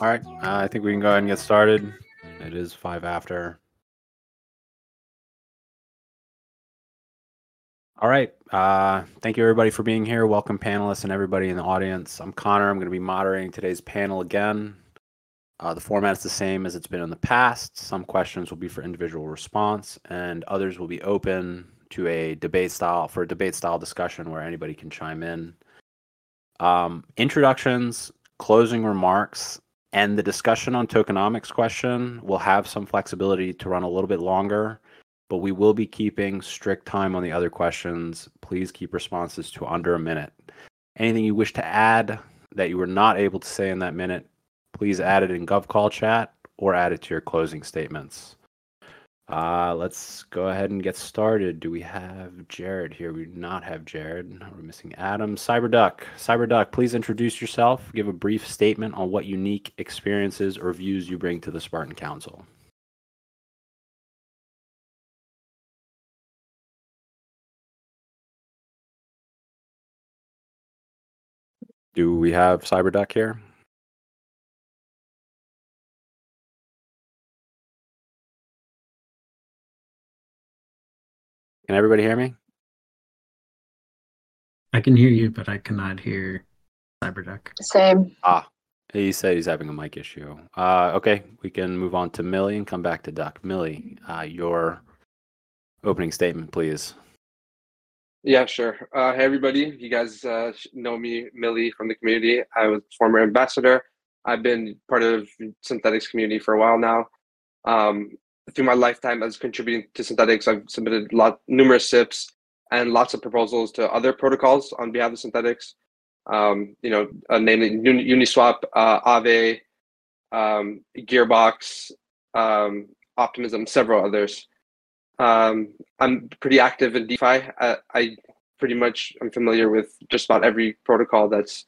All right, uh, I think we can go ahead and get started. It is five after. All right. Uh, thank you, everybody, for being here. Welcome, panelists and everybody in the audience. I'm Connor. I'm going to be moderating today's panel again. Uh, the format is the same as it's been in the past. Some questions will be for individual response, and others will be open to a debate style for a debate style discussion where anybody can chime in. Um, introductions, closing remarks, and the discussion on tokenomics question will have some flexibility to run a little bit longer, but we will be keeping strict time on the other questions. Please keep responses to under a minute. Anything you wish to add that you were not able to say in that minute, please add it in GovCall chat or add it to your closing statements. Uh, let's go ahead and get started. Do we have Jared here? We do not have Jared. We're missing Adam. Cyberduck. Cyberduck, please introduce yourself. Give a brief statement on what unique experiences or views you bring to the Spartan Council. Do we have Cyberduck here? Can everybody hear me? I can hear you, but I cannot hear Cyberduck. Same. Ah, he said he's having a mic issue. Uh, okay, we can move on to Millie and come back to Duck. Millie, uh, your opening statement, please. Yeah, sure. Uh, hey, everybody. You guys uh, know me, Millie, from the community. I was former ambassador. I've been part of Synthetix community for a while now. Um, through my lifetime as contributing to Synthetix, I've submitted lot numerous SIPs and lots of proposals to other protocols on behalf of Synthetix. Um, you know, uh, namely Uniswap, uh, Aave, um, Gearbox, um, Optimism, several others. Um, I'm pretty active in DeFi. I, I pretty much I'm familiar with just about every protocol that's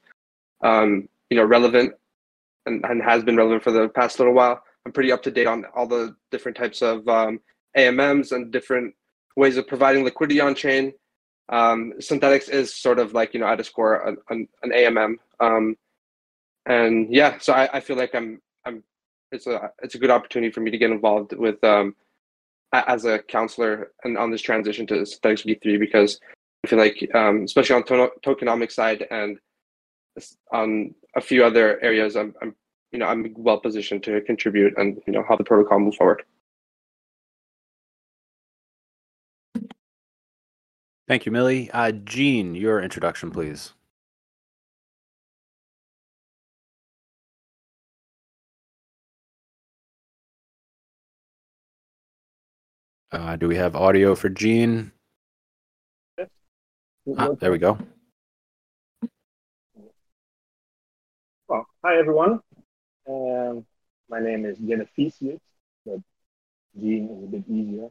um, you know relevant and, and has been relevant for the past little while. I'm pretty up to date on all the different types of um, AMMs and different ways of providing liquidity on chain. Um, Synthetix is sort of like you know at its core an, an, AMM, um, and yeah, so I, I, feel like I'm I'm it's a it's a good opportunity for me to get involved with um, as a counselor and on this transition to Synthetix V3 because I feel like um, especially on to- tokenomic side and on a few other areas, I'm I'm you know I'm well positioned to contribute and you know how the protocol move forward. Thank you, Millie. Uh, Gene, your introduction, please. Uh, do we have audio for Gene? Ah, there we go. Well, hi everyone. Um, my name is genefaesius, but Gene is a bit easier.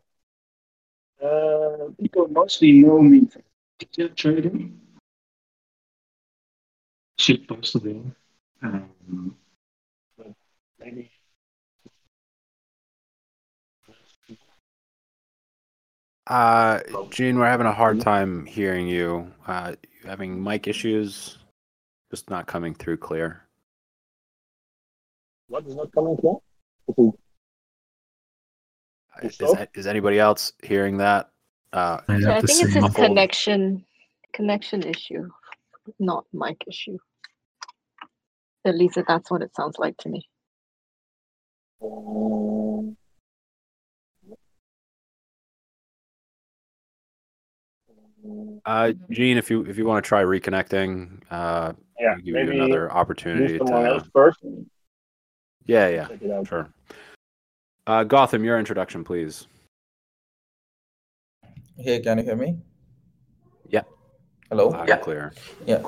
Uh, people mostly know me from ETF trading, shit posting, um, but maybe Uh, Gene, we're having a hard time hearing you. Uh, you having mic issues? Just not coming through clear. What is not coming clear? Is, is, is anybody else hearing that? Uh, I Yeah, I think it's same. a connection connection issue, not mic issue. At least that's what it sounds like to me. Um, uh, Gene, if you if you want to try reconnecting, uh, yeah, give maybe you another opportunity someone to. else first. Yeah, yeah, Check it out. sure. Uh, Gautham, your introduction, please. Hey, can you hear me? Yeah. Hello. Loud and clear. Yeah.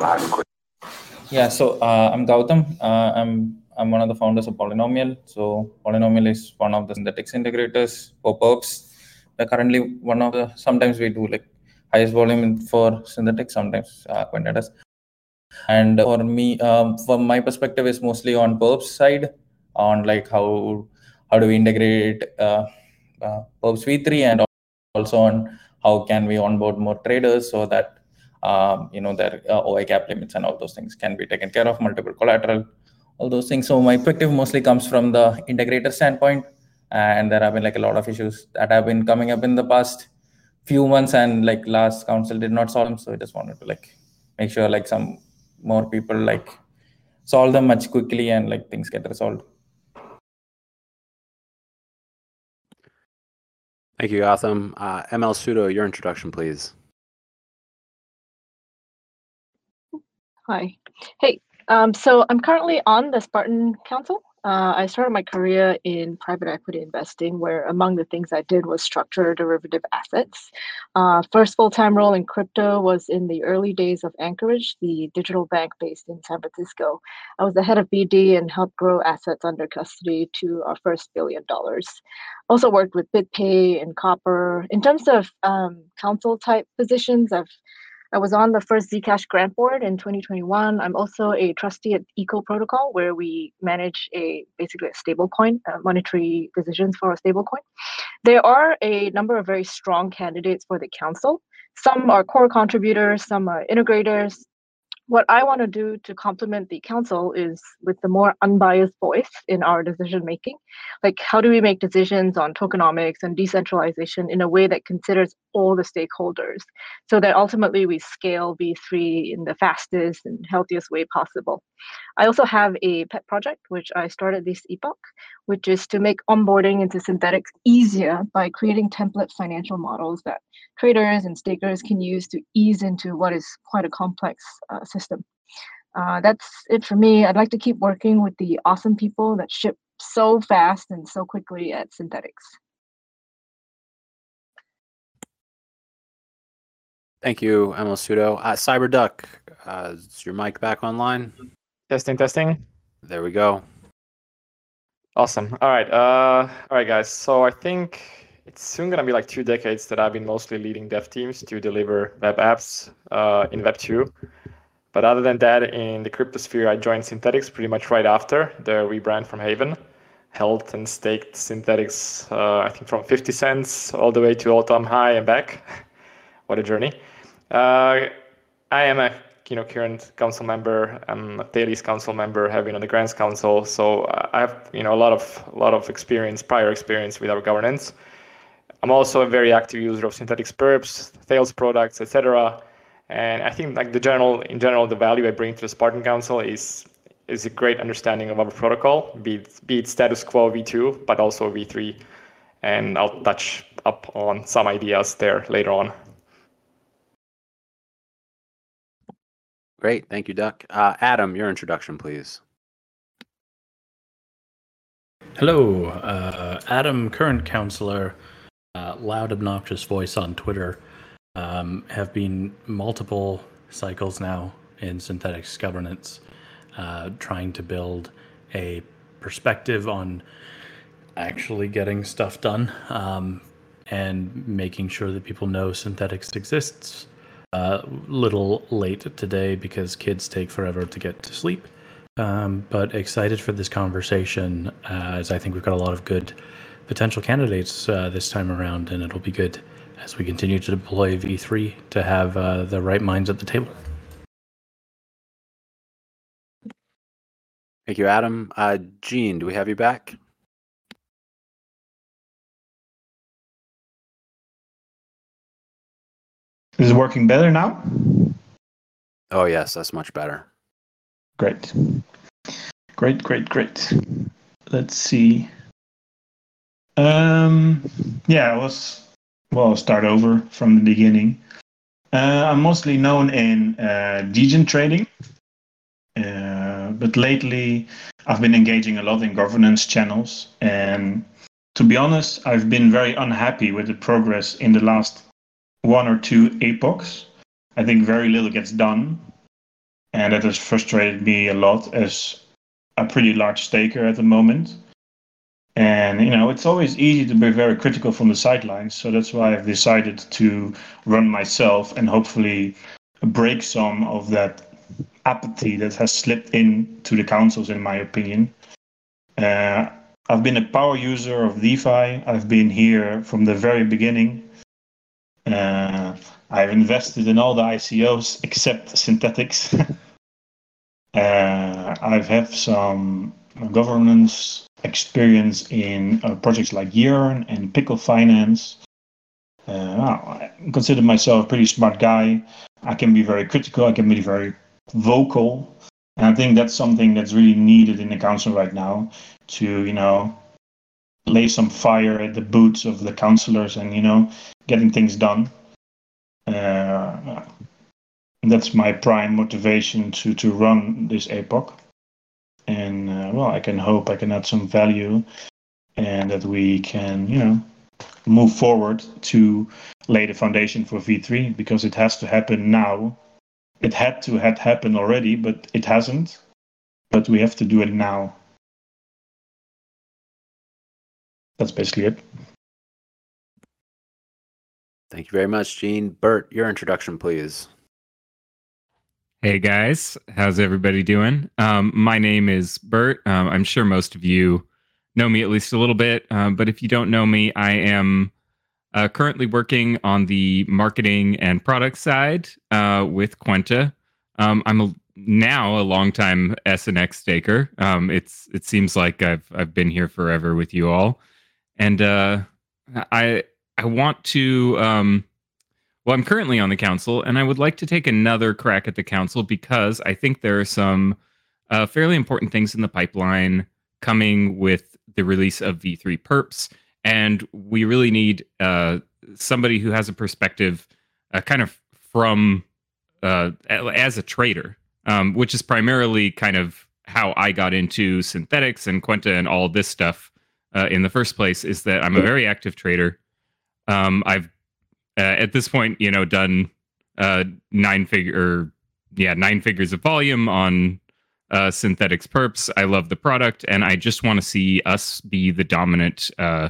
Yeah. So uh, I'm Gautham. Uh, I'm I'm one of the founders of Polynomial. So Polynomial is one of the Synthetix integrators for perps. We're currently one of the. Sometimes we do like highest volume for Synthetix. Sometimes uh, Quintetus. And for me, um, from my perspective, is mostly on perps side, on like how how do we integrate uh, uh, perps v3 and also on how can we onboard more traders so that um, you know their uh, OI cap limits and all those things can be taken care of, multiple collateral, all those things. So my perspective mostly comes from the integrator standpoint, and there have been like a lot of issues that have been coming up in the past few months, and like last council did not solve them. So I just wanted to like make sure like some more people like solve them much quickly and like things get resolved. Thank you, Gautham. Uh, ML Sudo, your introduction, please. Hi. Hey, um, so I'm currently on the Spartan Council. Uh, I started my career in private equity investing, where among the things I did was structure derivative assets. Uh, first full time role in crypto was in the early days of Anchorage, the digital bank based in San Francisco. I was the head of BD and helped grow assets under custody to our first billion dollars. Also worked with BitPay and Copper. In terms of um, council type positions, I've I was on the first Zcash grant board in 2021. I'm also a trustee at Eco Protocol, where we manage a basically a stablecoin, uh, monetary decisions for a stablecoin. There are a number of very strong candidates for the council. Some are core contributors, some are integrators, what I want to do to complement the council is with the more unbiased voice in our decision making. Like, how do we make decisions on tokenomics and decentralization in a way that considers all the stakeholders so that ultimately we scale V3 in the fastest and healthiest way possible? I also have a pet project, which I started this epoch, which is to make onboarding into Synthetix easier by creating template financial models that traders and stakers can use to ease into what is quite a complex uh, system. Uh, that's it for me. I'd like to keep working with the awesome people that ship so fast and so quickly at Synthetix. Thank you, ML Sudo. Uh, CyberDuck, uh, is your mic back online? Testing, testing. There we go. Awesome. All right. Uh, all right, guys. So I think it's soon going to be like two decades that I've been mostly leading dev teams to deliver web apps uh, in Web 2. But other than that, in the cryptosphere, I joined Synthetix pretty much right after the rebrand from Havven. Held and staked Synthetix, uh, I think from 50 cents all the way to all-time high and back. what a journey. Uh, I am a you know current council member. I'm a Thales council member, been on the grants council, so I have you know a lot of a lot of experience, prior experience with our governance. I'm also a very active user of Synthetix perps, Thales products, etc. And I think like the general, in general, the value I bring to the Spartan Council is is a great understanding of our protocol, be it, be it status quo v2, but also v3. And I'll touch up on some ideas there later on. Great, thank you, Duck. Uh, Adam, your introduction, please. Hello, uh, Adam, current counselor uh, loud, obnoxious voice on Twitter um, have been multiple cycles now in Synthetix governance, uh, trying to build a perspective on actually getting stuff done um, and making sure that people know Synthetix exists. A uh, little late today because kids take forever to get to sleep. Um, but excited for this conversation uh, as I think we've got a lot of good potential candidates uh, this time around, and it'll be good as we continue to deploy V3 to have uh, the right minds at the table. Thank you, Adam. Uh, Gene, do we have you back? Is it working better now? Oh, yes, that's much better. Great. Great, great, great. Let's see. Um, yeah, I was. Well, I'll start over from the beginning. Uh, I'm mostly known in uh, degen trading, uh, but lately I've been engaging a lot in governance channels. And to be honest, I've been very unhappy with the progress in the last one or two epochs. I think very little gets done, and that has frustrated me a lot as a pretty large staker at the moment. And you know, it's always easy to be very critical from the sidelines. So that's why I've decided to run myself and hopefully break some of that apathy that has slipped into the councils, in my opinion. Uh, I've been a power user of DeFi. I've been here from the very beginning. Uh, I've invested in all the ICOs except synthetics. Uh, I've had some governance experience in uh, projects like Yearn and Pickle Finance. Uh, I consider myself a pretty smart guy. I can be very critical. I can be very vocal, and I think that's something that's really needed in the council right now to you know lay some fire at the boots of the councillors and you know getting things done. Uh, that's my prime motivation to to run this epoch well, I can hope I can add some value, and that we can, you know, move forward to lay the foundation for V3 because it has to happen now. It had to had happened already, but it hasn't. But we have to do it now. That's basically it. Thank you very much, Gene. Burt, your introduction, please. Hey guys, how's everybody doing? Um, my name is Burt. Um, I'm sure most of you know me at least a little bit, um, but if you don't know me, I am uh, currently working on the marketing and product side uh, with Kwenta. Um, I'm a, now a longtime SNX staker. Um, it's it seems like I've I've been here forever with you all, and uh, I I want to um, well, I'm currently on the council, and I would like to take another crack at the council because I think there are some uh, fairly important things in the pipeline coming with the release of V3 Perps, and we really need uh, somebody who has a perspective, uh, kind of from uh, as a trader, um, which is primarily kind of how I got into Synthetix and Kwenta and all this stuff uh, in the first place. Is that I'm a very active trader. Um, I've uh, at this point, you know, done uh, nine figure, yeah, nine figures of volume on uh, Synthetix perps. I love the product, and I just want to see us be the dominant uh,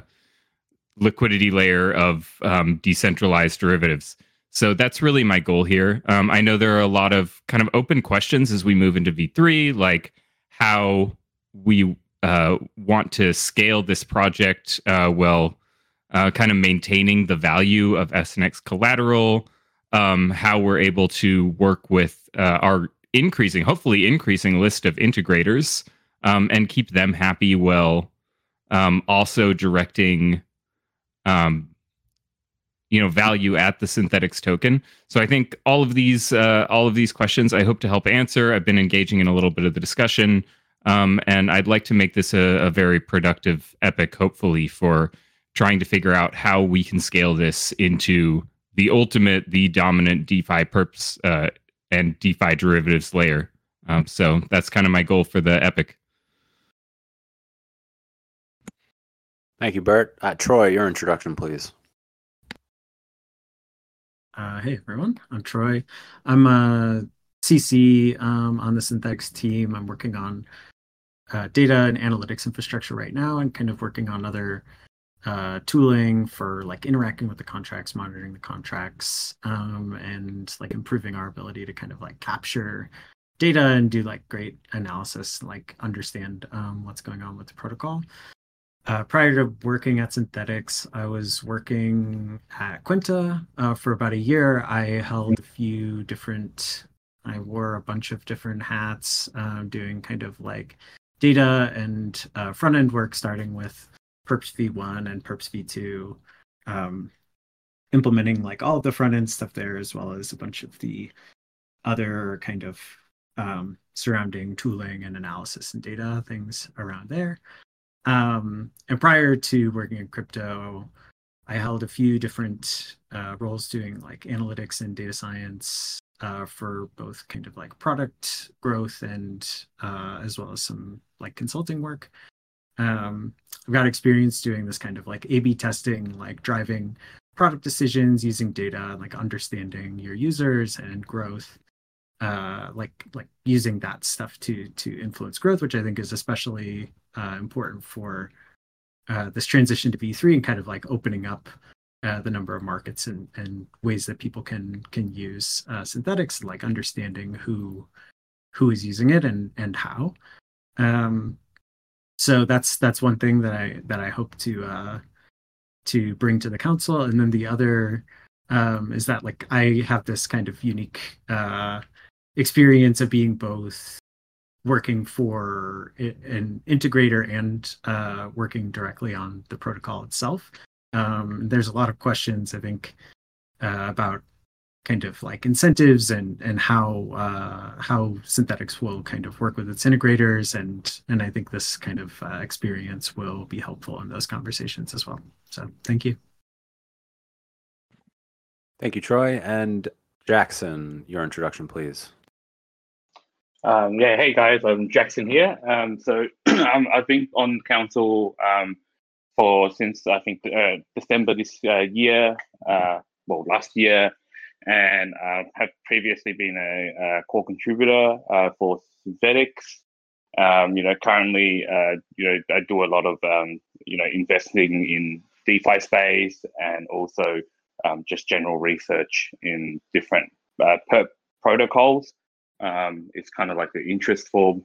liquidity layer of um, decentralized derivatives. So that's really my goal here. Um, I know there are a lot of kind of open questions as we move into V3, like how we uh, want to scale this project uh, well uh, kind of maintaining the value of SNX collateral, um, how we're able to work with uh, our increasing, hopefully increasing list of integrators um, and keep them happy while um, also directing, um, you know, value at the Synthetix token. So I think all of these, uh, all of these questions, I hope to help answer. I've been engaging in a little bit of the discussion. Um, and I'd like to make this a, a very productive epoch, hopefully, for trying to figure out how we can scale this into the ultimate, the dominant DeFi perps uh, and DeFi derivatives layer. Um, so that's kind of my goal for the Epoch. Thank you, Burt. Uh, Troy, your introduction, please. Uh, hey, everyone. I'm Troy. I'm a CC um, on the Synthetix team. I'm working on uh, data and analytics infrastructure right now and kind of working on other uh, tooling for like interacting with the contracts, monitoring the contracts, um, and like improving our ability to kind of like capture data and do like great analysis, like understand um, what's going on with the protocol. Uh, prior to working at Synthetix, I was working at Kwenta uh, for about a year. I held a few different, I wore a bunch of different hats, uh, doing kind of like data and uh, front end work, starting with perps v1 and perps v2 um, implementing like all the front end stuff there as well as a bunch of the other kind of um, surrounding tooling and analysis and data things around there. Um, and prior to working in crypto i held a few different uh, roles doing like analytics and data science uh, for both kind of like product growth and uh, as well as some like consulting work um, I've got experience doing this kind of like A/B testing, like driving product decisions using data, like understanding your users and growth, uh, like like using that stuff to to influence growth, which I think is especially uh, important for uh, this transition to V3 and kind of like opening up uh, the number of markets and, and ways that people can can use uh, Synthetix, like understanding who who is using it and and how. Um, so that's that's one thing that I that I hope to uh, to bring to the council, and then the other um, is that like I have this kind of unique uh, experience of being both working for an integrator and uh, working directly on the protocol itself. Um, there's a lot of questions, I think, uh, about kind of like incentives and and how uh, how Synthetix will kind of work with its integrators, and and I think this kind of uh, experience will be helpful in those conversations as well. So thank you. Thank you, Troy and Jackson. Your introduction, please. Um, yeah, hey guys, I'm Jackson here. Um, so I've been on council um, for since I think uh, December this uh, year, uh, well last year, and uh, have previously been a, a core contributor uh, for Synthetix. Um, you know, currently, uh, you know, I do a lot of um, you know investing in DeFi space and also um, just general research in different uh, protocols. Um, it's kind of like the interest for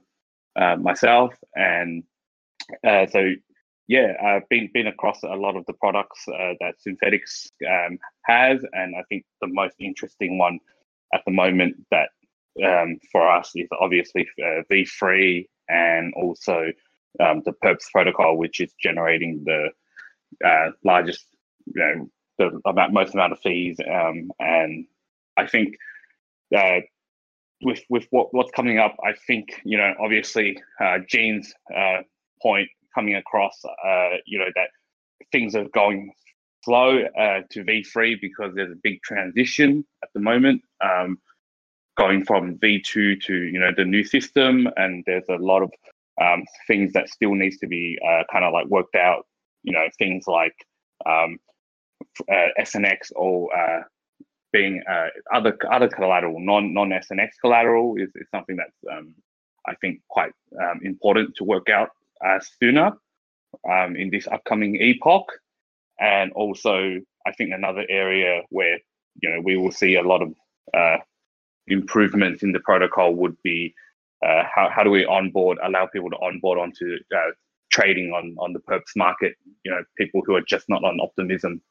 uh, myself, and uh, so yeah, I've been been across a lot of the products uh, that Synthetix um, has, and I think the most interesting one at the moment that um, for us is obviously uh, V3 and also um, the Perps protocol, which is generating the uh, largest, you know, the amount, most amount of fees, um, and I think uh, with with what what's coming up, I think you know, obviously, uh, Gene's uh, point coming across, uh, you know, that things are going slow uh, to V3 because there's a big transition at the moment, um, going from V2 to you know the new system, and there's a lot of um, things that still needs to be uh, kind of like worked out. You know, things like um, uh, SNX or uh, being uh, other other collateral, non non SNX collateral, is, is something that's um, I think quite um, important to work out uh, sooner um, in this upcoming epoch. And also, I think another area where you know we will see a lot of uh, improvements in the protocol would be uh, how how do we onboard allow people to onboard onto uh, trading on on the perps market. You know, people who are just not on optimism.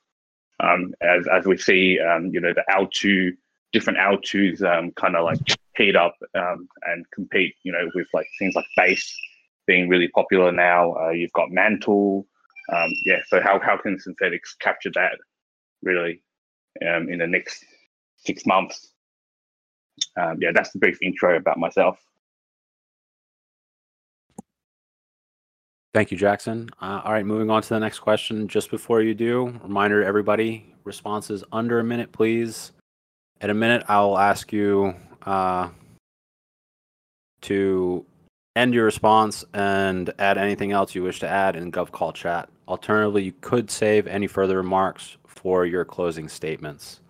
Um, as as we see, um, you know, the L2 different L2s um, kind of like heat up um, and compete. You know, with like things like base being really popular now. Uh, you've got Mantle. Um, yeah, so how, how can Synthetix capture that really um, in the next six months? Um, yeah, that's the brief intro about myself. Thank you, Jackson. Uh, all right, moving on to the next question. Just before you do, reminder to everybody, responses under a minute, please. At a minute, I'll ask you uh, to end your response and add anything else you wish to add in GovCall chat. Alternatively, you could save any further remarks for your closing statements.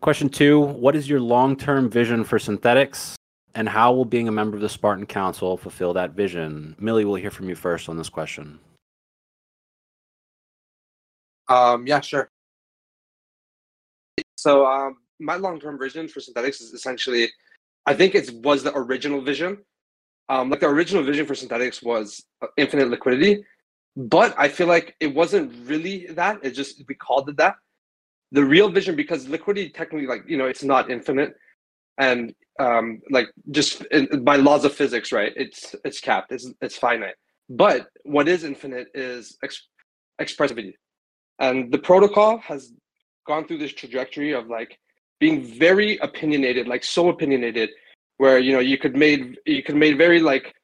Question two What is your long term vision for Synthetix? and how will being a member of the Spartan Council fulfill that vision? Millie, we'll hear from you first on this question. Um, yeah, sure. So, um, my long term vision for Synthetix is essentially, I think it was the original vision um, like the original vision for Synthetix was uh, infinite liquidity, but I feel like it wasn't really that. It just we called it that. The real vision, because liquidity technically, like you know, it's not infinite, and um, like just in, by laws of physics, right? It's it's capped. It's it's finite. But what is infinite is ex- expressivity, and the protocol has gone through this trajectory of like being very opinionated, like so opinionated where you know you could made you could made very like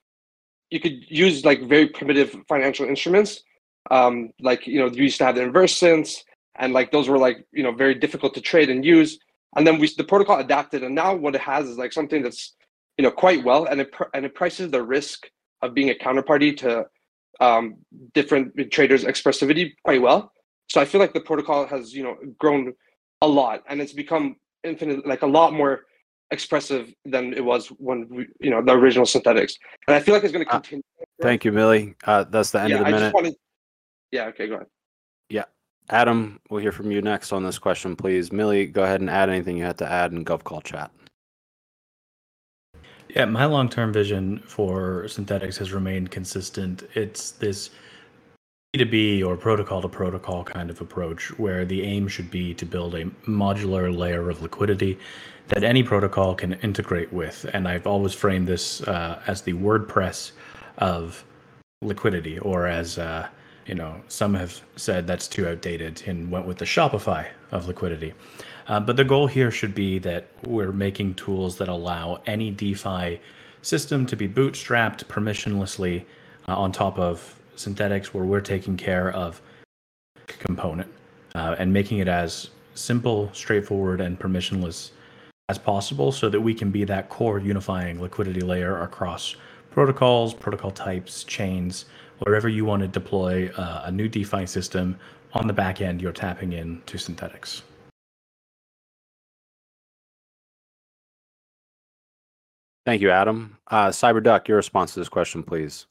you could use like very primitive financial instruments. Um like you know you used to have the inversions and like those were like you know very difficult to trade and use. And then we the protocol adapted and now what it has is like something that's you know quite well and it and it prices the risk of being a counterparty to um, different traders expressivity quite well. So i feel like the protocol has you know grown a lot and it's become infinite like a lot more expressive than it was when we, you know the original Synthetix, and I feel like it's going to uh, continue. Uh, thank you, Millie. Uh, that's the end yeah, of the I minute. Wanted... Yeah. Okay. Go ahead. Yeah, Adam, we'll hear from you next on this question, please. Millie, go ahead and add anything you had to add in GovCall chat. Yeah, my long-term vision for Synthetix has remained consistent. It's this B2B or protocol to protocol kind of approach where the aim should be to build a modular layer of liquidity that any protocol can integrate with. And I've always framed this uh, as the WordPress of liquidity, or as uh, you know, some have said that's too outdated and went with the Shopify of liquidity. Uh, but the goal here should be that we're making tools that allow any DeFi system to be bootstrapped permissionlessly uh, on top of Synthetix, where we're taking care of component uh, and making it as simple, straightforward, and permissionless as possible so that we can be that core unifying liquidity layer across protocols, protocol types, chains, wherever you want to deploy uh, a new DeFi system on the back end, you're tapping in to Synthetix. Thank you, Adam. Uh, CyberDuck, your response to this question, please.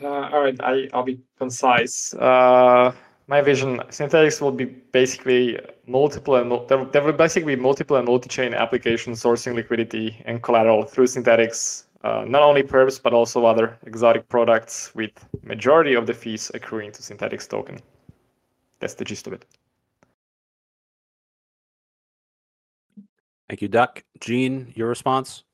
Uh, all right, I, I'll be concise. Uh, my vision, Synthetix will be basically multiple and there, there will basically be multiple and multi-chain applications sourcing liquidity and collateral through Synthetix, uh, not only perps but also other exotic products, with majority of the fees accruing to Synthetix token. That's the gist of it. Thank you, Duck. Gene, your response?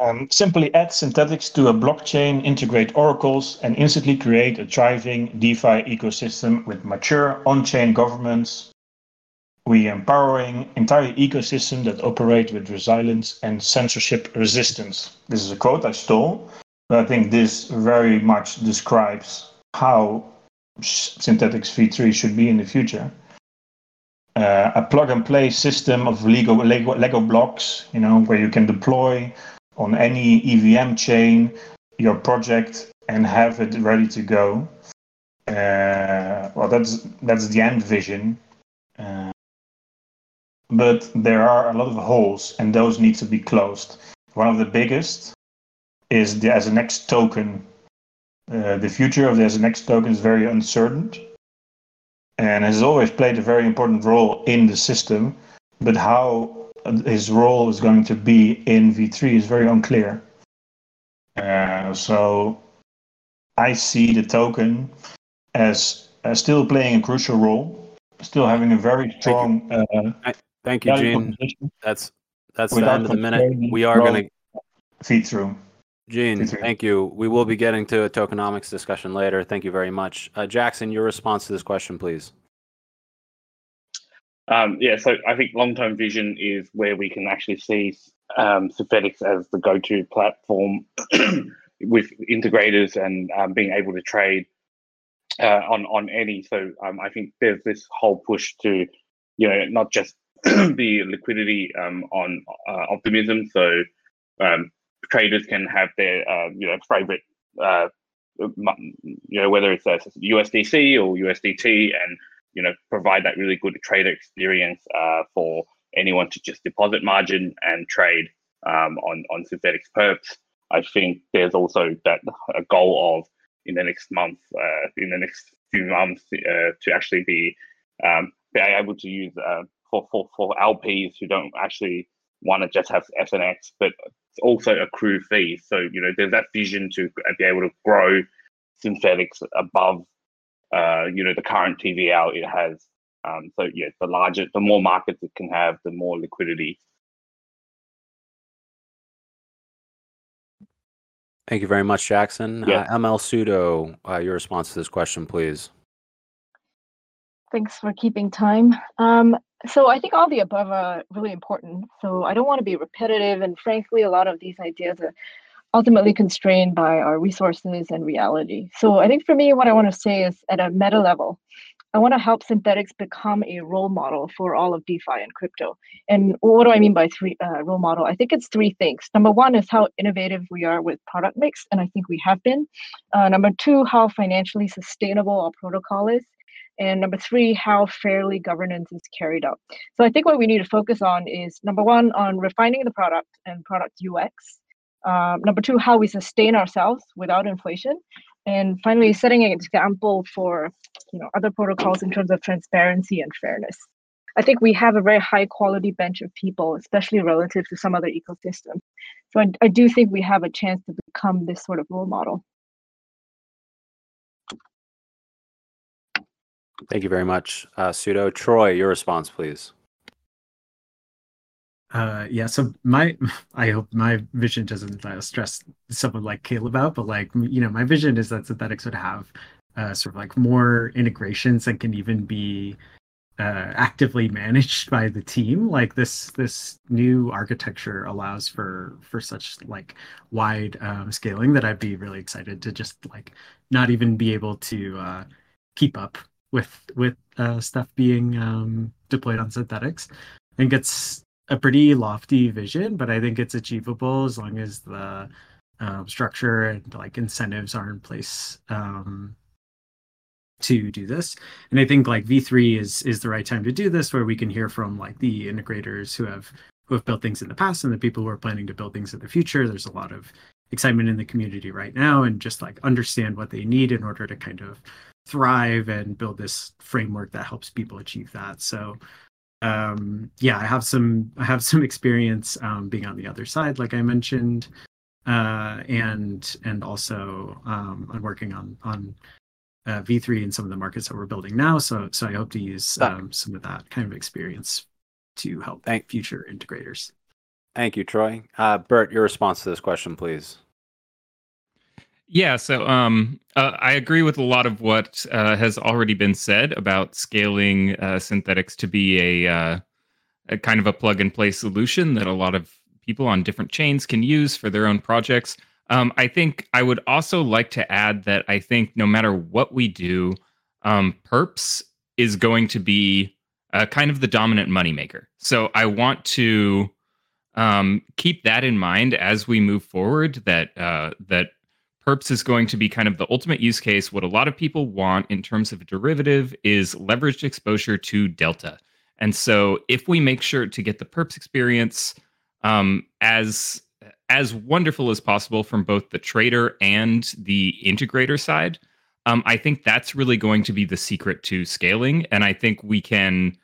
Um, simply add Synthetix to a blockchain, integrate oracles, and instantly create a thriving DeFi ecosystem with mature on-chain governments. We empowering entire ecosystem that operate with resilience and censorship resistance. This is a quote I stole, but I think this very much describes how Synthetix v3 should be in the future. Uh, a plug and play system of Lego, Lego, Lego blocks, you know, where you can deploy on any EVM chain your project and have it ready to go. Uh, well, that's that's the end vision. Uh, but there are a lot of holes, and those need to be closed. One of the biggest is the next token. Uh, the future of the next token is very uncertain, and has always played a very important role in the system. But how his role is going to be in V3 is very unclear. Uh, so I see the token as, as still playing a crucial role, still having a very strong. Thank you, uh, Thank you Gene. That's that's the end of the minute. We are going to feed through. Gene, thank you. We will be getting to a tokenomics discussion later. Thank you very much. Uh, Jackson, your response to this question, please. Um, yeah, so I think long-term vision is where we can actually see um, Synthetix as the go-to platform with integrators and um, being able to trade uh, on on any. So um, I think there's this whole push to, you know, not just the liquidity um, on uh, optimism. So um, traders can have their uh, you know favorite. Uh, you know whether it's USDC or USDT, and you know provide that really good trader experience uh, for anyone to just deposit margin and trade um, on on Synthetix perps. I think there's also that a goal of in the next month, uh, in the next few months, uh, to actually be um, be able to use uh, for, for for LPs who don't actually want to just have SNX, but also accrue fees. So you know, there's that vision to be able to grow Synthetix above uh, you know, the current TVL it has. Um, so yeah, the larger, the more markets it can have, the more liquidity. Thank you very much, Jackson. Yeah. Uh, ML Sudo, uh, your response to this question, please. Thanks for keeping time. Um, so I think all the above are really important. So I don't want to be repetitive, and frankly, a lot of these ideas are ultimately constrained by our resources and reality. So I think for me, what I want to say is at a meta level, I want to help Synthetix become a role model for all of DeFi and crypto. And what do I mean by three uh, role model? I think it's three things. Number one is how innovative we are with product mix, and I think we have been. Uh, number two, how financially sustainable our protocol is. And number three, how fairly governance is carried out. So I think what we need to focus on is number one, on refining the product and product UX. Um, number two, how we sustain ourselves without inflation. And finally, setting an example for you know other protocols in terms of transparency and fairness. I think we have a very high quality bench of people, especially relative to some other ecosystems. So I, I do think we have a chance to become this sort of role model. Thank you very much, uh, Sudo. Troy, your response, please. Uh, yeah. So my, I hope my vision doesn't uh, stress someone like Caleb out, but like you know, my vision is that Synthetix would have uh, sort of like more integrations that can even be uh, actively managed by the team. Like this, this new architecture allows for for such like wide um, scaling that I'd be really excited to just like not even be able to uh, keep up with with uh, stuff being um, deployed on Synthetix. and it's a pretty lofty vision, but I think it's achievable as long as the um, structure and like incentives are in place um, to do this. And I think like V3 is is the right time to do this, where we can hear from like the integrators who have who have built things in the past and the people who are planning to build things in the future. There's a lot of excitement in the community right now, and just like understand what they need in order to kind of thrive and build this framework that helps people achieve that. So um yeah i have some i have some experience um being on the other side like i mentioned uh and and also um i'm working on on uh, v3 and some of the markets that we're building now so so i hope to use um, some of that kind of experience to help Thank- future integrators Thank you, Troy. Uh, Burt, your response to this question, please. Yeah, so um, uh, I agree with a lot of what uh, has already been said about scaling uh, Synthetix to be a, uh, a kind of a plug and play solution that a lot of people on different chains can use for their own projects. Um, I think I would also like to add that I think no matter what we do, um, perps is going to be uh, kind of the dominant moneymaker. So I want to um, keep that in mind as we move forward. That uh, that perps is going to be kind of the ultimate use case. What a lot of people want in terms of a derivative is leveraged exposure to delta. And so if we make sure to get the perps experience um, as as wonderful as possible from both the trader and the integrator side, um, I think that's really going to be the secret to scaling. And I think we can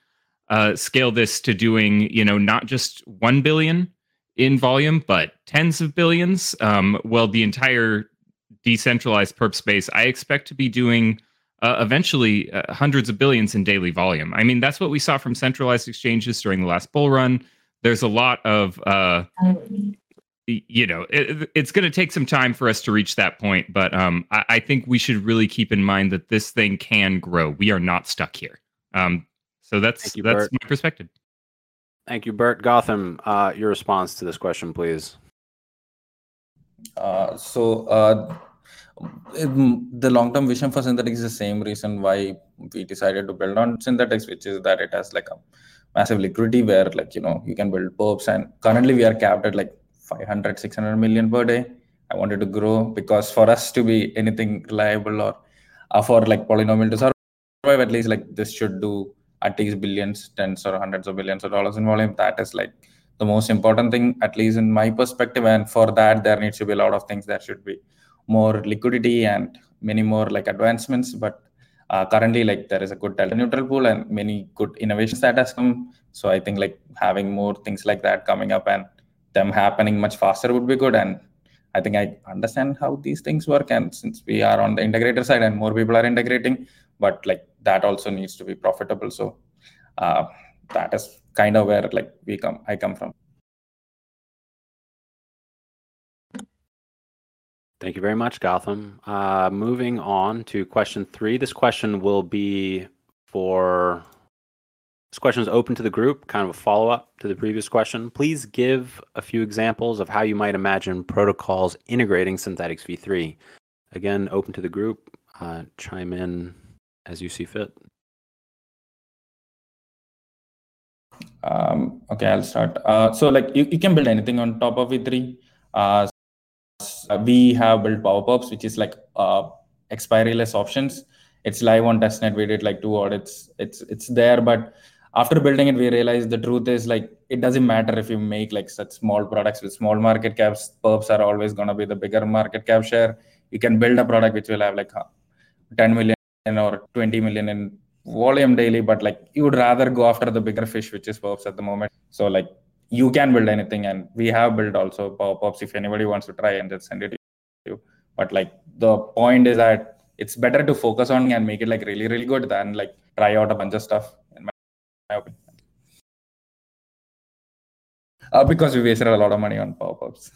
uh, scale this to doing, you know, not just one billion in volume, but tens of billions. Um, well, the entire decentralized perp space, I expect to be doing uh, eventually uh, hundreds of billions in daily volume. I mean, that's what we saw from centralized exchanges during the last bull run. There's a lot of, uh, you know, it, it's going to take some time for us to reach that point, but um, I, I think we should really keep in mind that this thing can grow. We are not stuck here. Um, so that's you, that's Burt. my perspective. Thank you, Burt. Gautham, uh, your response to this question, please. Uh, so the long-term vision for Synthetix is the same reason why we decided to build on Synthetix, which is that it has like a massive liquidity where like you know you can build perps and currently we are capped at like 500 600 million per day. I wanted to grow because for us to be anything reliable or uh, for like polynomial to survive at least like this should do at least billions tens or hundreds of billions of dollars in volume. That is like the most important thing at least in my perspective. And for that there needs to be a lot of things that should be more liquidity and many more like advancements but uh, currently like there is a good delta neutral pool and many good innovations that has come. So i think like having more things like that coming up and them happening much faster would be good. And i think i understand how these things work. And since we are on the integrator side and more people are integrating but like that also needs to be profitable. So uh, that is kind of where like we come i come from Thank you very much, Gautham. Uh, moving on to question three. This question will be for. This question is open to the group, kind of a follow up to the previous question. Please give a few examples of how you might imagine protocols integrating Synthetix v3. Again, open to the group. Uh, chime in as you see fit. um, okay i'll start uh, so like you, you can build anything on top of v3 uh, we have built power perps which is like uh, expiry-less options. It's live on testnet. We did like two audits. It's it's there but after building it we realized the truth is like it doesn't matter if you make like such small products with small market caps. Perps are always to be the bigger market cap share. You can build a product which will have like uh, 10 million or 20 million in volume daily, but like you would rather go after the bigger fish, which is perps at the moment. So like you can build anything, and we have built also perps if anybody wants to try and just send it to you. But like the point is that it's better to focus on and make it like really really good than like try out a bunch of stuff. In my, my opinion. Uh, because we wasted a lot of money on perps.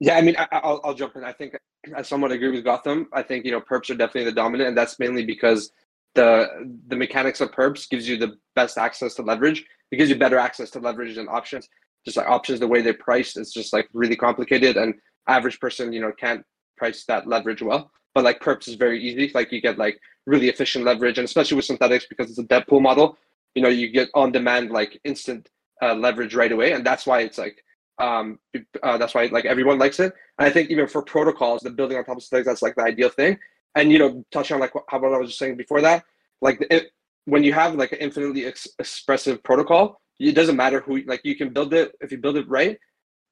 Yeah, I mean, I, will I'll jump in. I think I somewhat agree with Gautham. I think you know perps are definitely the dominant, and that's mainly because the the mechanics of perps gives you the best access to leverage. It gives you better access to leverage than options. Just like options, the way they're priced, it's just like really complicated, and average person, you know, can't price that leverage well. But like perps is very easy. Like you get like really efficient leverage, and especially with Synthetix because it's a debt pool model. You know, you get on demand like instant uh, leverage right away, and that's why it's like um, uh, that's why like everyone likes it. And I think even for protocols, the building on top of Synthetix, that's like the ideal thing. And you know, touching on like how what I was just saying before that, like it, when you have like an infinitely ex- expressive protocol, it doesn't matter who like you can build it if you build it right.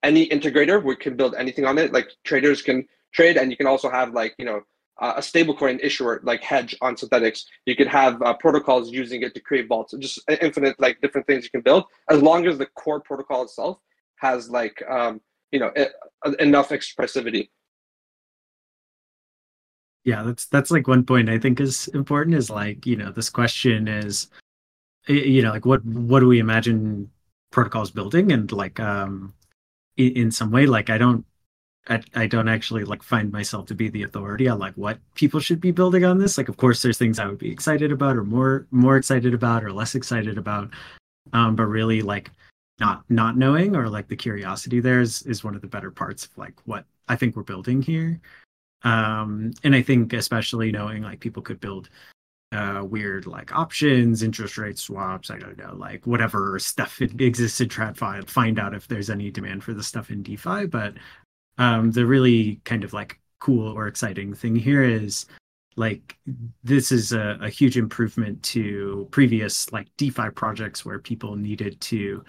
Any integrator we can build anything on it. Like traders can trade, and you can also have like you know uh, a stablecoin issuer like hedge on Synthetix. You could have uh, protocols using it to create vaults. Just infinite like different things you can build as long as the core protocol itself has like um, you know it, enough expressivity yeah that's that's like one point i think is important is like you know this question is you know like what what do we imagine protocols building? And like um in, in some way like i don't I, I don't actually like find myself to be the authority on like what people should be building on this. Like of course there's things i would be excited about or more more excited about or less excited about. Um but really like not not knowing or like the curiosity there is is one of the better parts of like what I think we're building here. Um, and I think especially knowing like people could build uh, weird like options, interest rate swaps, I don't know, like whatever stuff it exists in TradFi, find out if there's any demand for the stuff in DeFi. But um, the really kind of like cool or exciting thing here is like this is a, a huge improvement to previous like DeFi projects where people needed to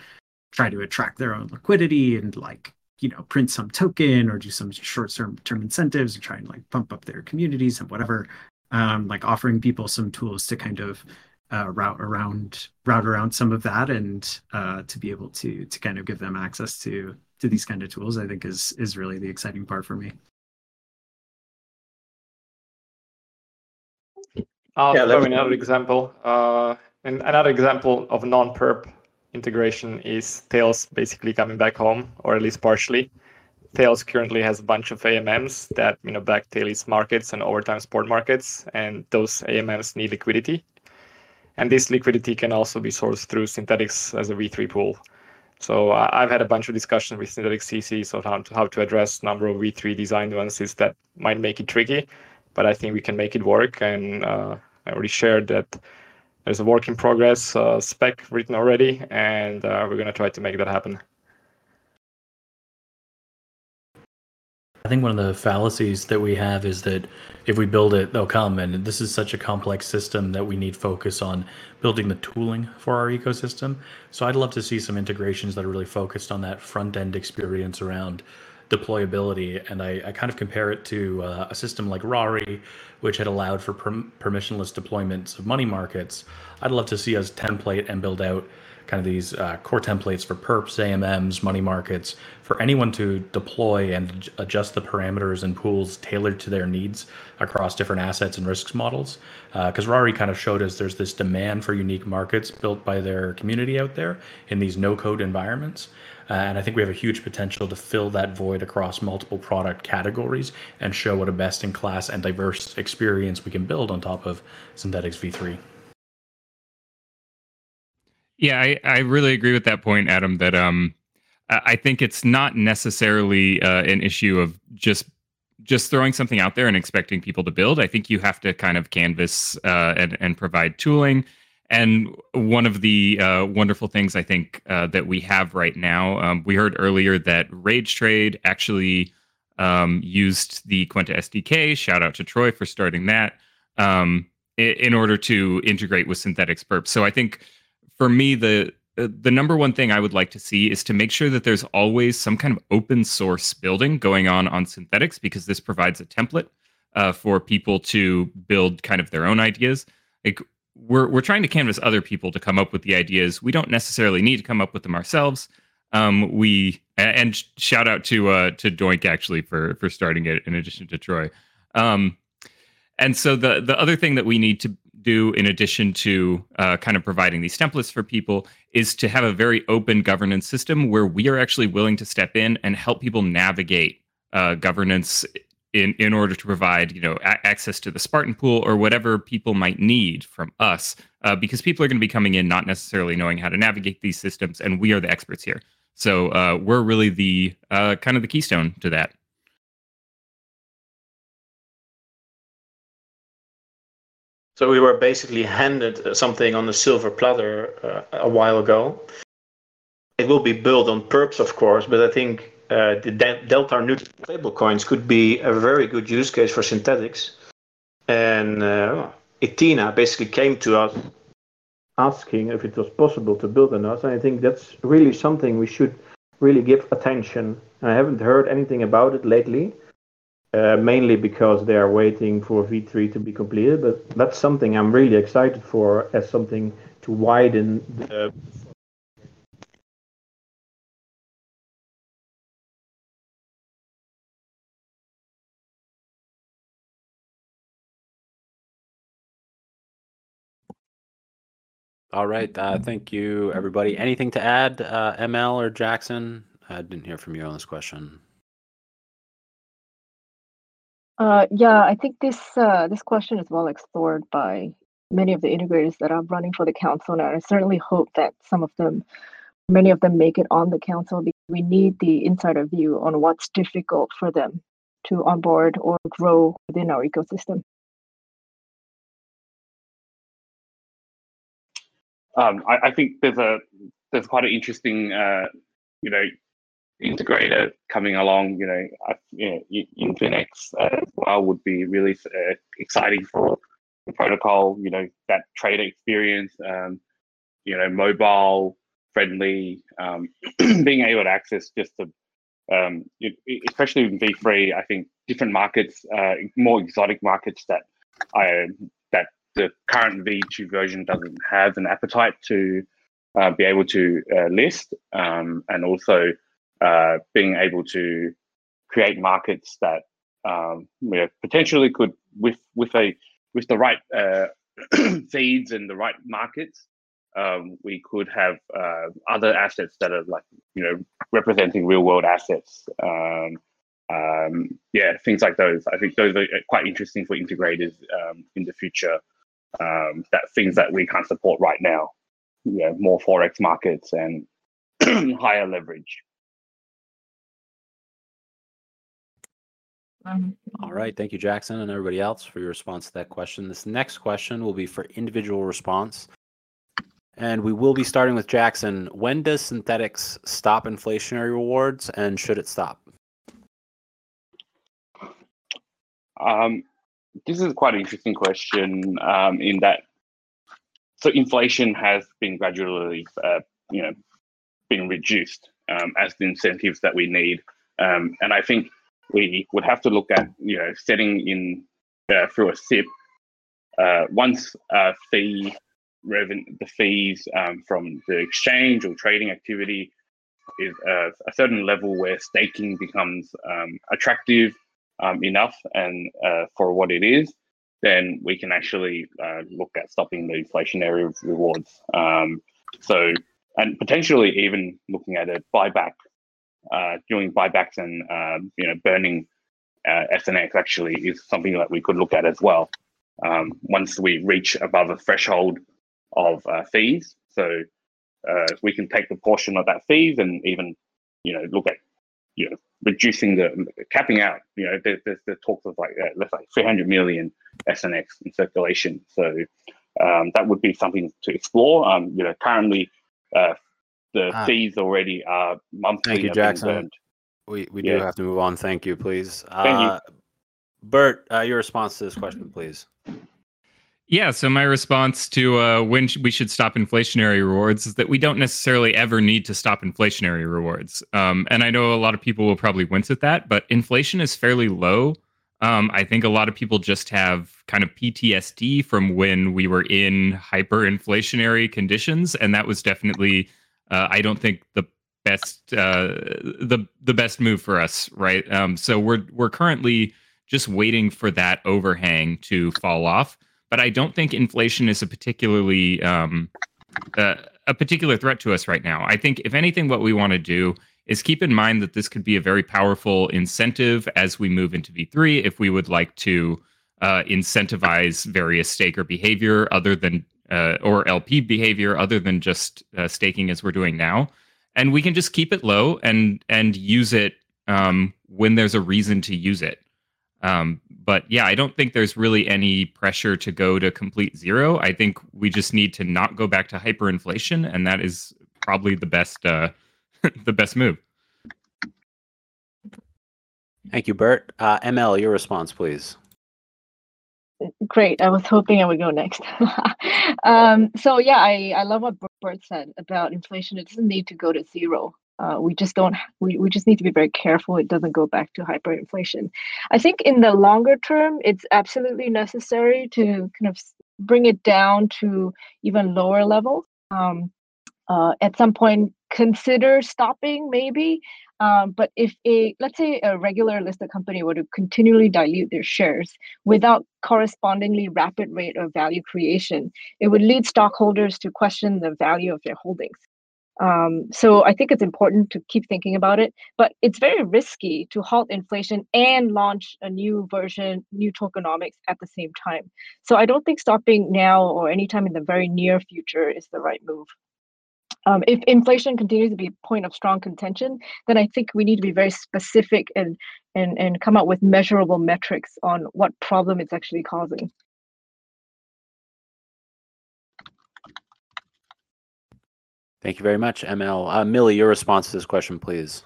try to attract their own liquidity and like you know print some token or do some short term term incentives and try and like pump up their communities and whatever um, like offering people some tools to kind of uh, route around route around some of that and uh, to be able to to kind of give them access to to these kind of tools i think is is really the exciting part for me I'll yeah, throw another example. Uh, and another example of non-perp integration is Thales basically coming back home, or at least partially. Thales currently has a bunch of AMMs that you know back Thales markets and overtime sport markets, and those AMMs need liquidity. And this liquidity can also be sourced through Synthetix as a V3 pool. So uh, I've had a bunch of discussions with Synthetix CCs on how to, how to address number of V3 design nuances that might make it tricky, but I think we can make it work. And uh, I already shared that there's a work in progress uh, spec written already, and uh, we're going to try to make that happen. I think one of the fallacies that we have is that if we build it, they'll come. And this is such a complex system that we need focus on building the tooling for our ecosystem. So I'd love to see some integrations that are really focused on that front end experience around deployability. And I, I kind of compare it to uh, a system like Rari, which had allowed for per- permissionless deployments of money markets. I'd love to see us template and build out kind of these uh, core templates for perps, AMMs, money markets for anyone to deploy and adjust the parameters and pools tailored to their needs across different assets and risks models. Because uh, Rari kind of showed us there's this demand for unique markets built by their community out there in these no code environments. Uh, and I think we have a huge potential to fill that void across multiple product categories and show what a best in class and diverse experience we can build on top of Synthetix V3. Yeah, I, I really agree with that point, Adam, that um, I think it's not necessarily uh, an issue of just just throwing something out there and expecting people to build. I think you have to kind of canvas uh, and, and provide tooling and one of the uh, wonderful things I think uh, that we have right now, um, we heard earlier that Rage Trade actually um, used the Kwenta SDK. Shout out to Troy for starting that um, in order to integrate with Synthetix Perp. So I think for me, the uh, the number one thing I would like to see is to make sure that there's always some kind of open source building going on on Synthetix because this provides a template uh, for people to build kind of their own ideas. Like we're we're trying to canvas other people to come up with the ideas. We don't necessarily need to come up with them ourselves. Um, we and shout out to uh, to Doink actually for for starting it in addition to Troy. Um, and so the the other thing that we need to do in addition to uh, kind of providing these templates for people is to have a very open governance system where we are actually willing to step in and help people navigate uh, governance in in order to provide you know a- access to the Spartan pool or whatever people might need from us uh, because people are going to be coming in not necessarily knowing how to navigate these systems and we are the experts here so uh, we're really the uh, kind of the keystone to that So we were basically handed something on a silver platter uh, a while ago. It will be built on perps, of course, but I think uh, the de- Delta neutral stablecoins could be a very good use case for Synthetix. And uh, basically came to us asking if it was possible to build on us. And I think that's really something we should really give attention. I haven't heard anything about it lately, uh, mainly because they are waiting for V3 to be completed. But that's something I'm really excited for as something to widen the All right. Uh, thank you, everybody. Anything to add, uh, ML or Jackson? I didn't hear from you on this question. Uh, yeah, I think this uh, this question is well explored by many of the integrators that are running for the council and I certainly hope that some of them, many of them, make it on the council because we need the insider view on what's difficult for them to onboard or grow within our ecosystem. Um, I, I, think there's a there's quite an interesting uh, you know integrator coming along. You know, you know Infinex uh, as well would be really uh, exciting for the protocol. You know, that trader experience. Um, you know, mobile friendly, um, being able to access just the um, especially in V3, I think different markets, uh, more exotic markets that I the current V2 version doesn't have an appetite to uh, be able to uh, list, um, and also uh, being able to create markets that um, potentially could, with with a with the right uh, feeds and the right markets, um, we could have uh, other assets that are like you know representing real world assets. Um, um, yeah, things like those. I think those are quite interesting for integrators um, in the future um, that things that we can't support right now. Yeah, more forex markets and higher leverage. All right. Thank you, Jackson, and everybody else for your response to that question. This next question will be for individual response. And we will be starting with Jackson. When does Synthetix stop inflationary rewards and should it stop? Um, this is quite an interesting question um, in that so inflation has been gradually uh, you know been reduced um, as the incentives that we need um, and i think we would have to look at you know setting in uh, through a sip uh, once uh, fee revenue the fees um, from the exchange or trading activity is uh, a certain level where staking becomes um, attractive um, enough and uh, for what it is, then we can actually uh, look at stopping the inflationary rewards. Um, so, and potentially even looking at a buyback, uh, doing buybacks and um, you know burning uh, SNX actually is something that we could look at as well. Um, once we reach above a threshold of uh, fees, so uh, we can take the portion of that fees and even you know look at you know reducing the capping out. You know, there's, there's the talks of like uh, let's like 300 million SNX in circulation. So um, that would be something to explore. Um, you know, currently uh, the ah. fees already are monthly. Thank you, Jackson. We we yeah. do have to move on. Thank you, please. Thank uh, you. Burt, uh, your response to this question, please. Yeah, so my response to uh, when we should stop inflationary rewards is that we don't necessarily ever need to stop inflationary rewards. Um, and I know a lot of people will probably wince at that, but inflation is fairly low Um, I think a lot of people just have kind of PTSD from when we were in hyperinflationary conditions, and that was definitely, uh, I don't think the best uh, the the best move for us, right? Um, so we're we're currently just waiting for that overhang to fall off. But I don't think inflation is a particularly um, uh, a particular threat to us right now. I think if anything, what we want to do is keep in mind that this could be a very powerful incentive as we move into V3 if we would like to uh, incentivize various staker behavior other than uh, or LP behavior other than just uh, staking as we're doing now, and we can just keep it low and and use it um, when there's a reason to use it. Um, but yeah, I don't think there's really any pressure to go to complete zero. I think we just need to not go back to hyperinflation, and that is probably the best uh, the best move. Thank you, Burt. Uh, ML, your response, please. Great. I was hoping I would go next. um, so yeah, I, I love what Burt said about inflation. It doesn't need to go to zero. Uh, we just don't. We, we just need to be very careful. It doesn't go back to hyperinflation. I think in the longer term, it's absolutely necessary to kind of bring it down to even lower levels. Um, uh, at some point, consider stopping maybe um, but if a let's say a regular listed company were to continually dilute their shares without correspondingly rapid rate of value creation, it would lead stockholders to question the value of their holdings. Um, so I think it's important to keep thinking about it, but it's very risky to halt inflation and launch a new version, new tokenomics at the same time. So I don't think stopping now or anytime in the very near future is the right move. Um, if inflation continues to be a point of strong contention, then I think we need to be very specific and and and come up with measurable metrics on what problem it's actually causing. Thank you very much, ML. Uh, Millie, your response to this question, please.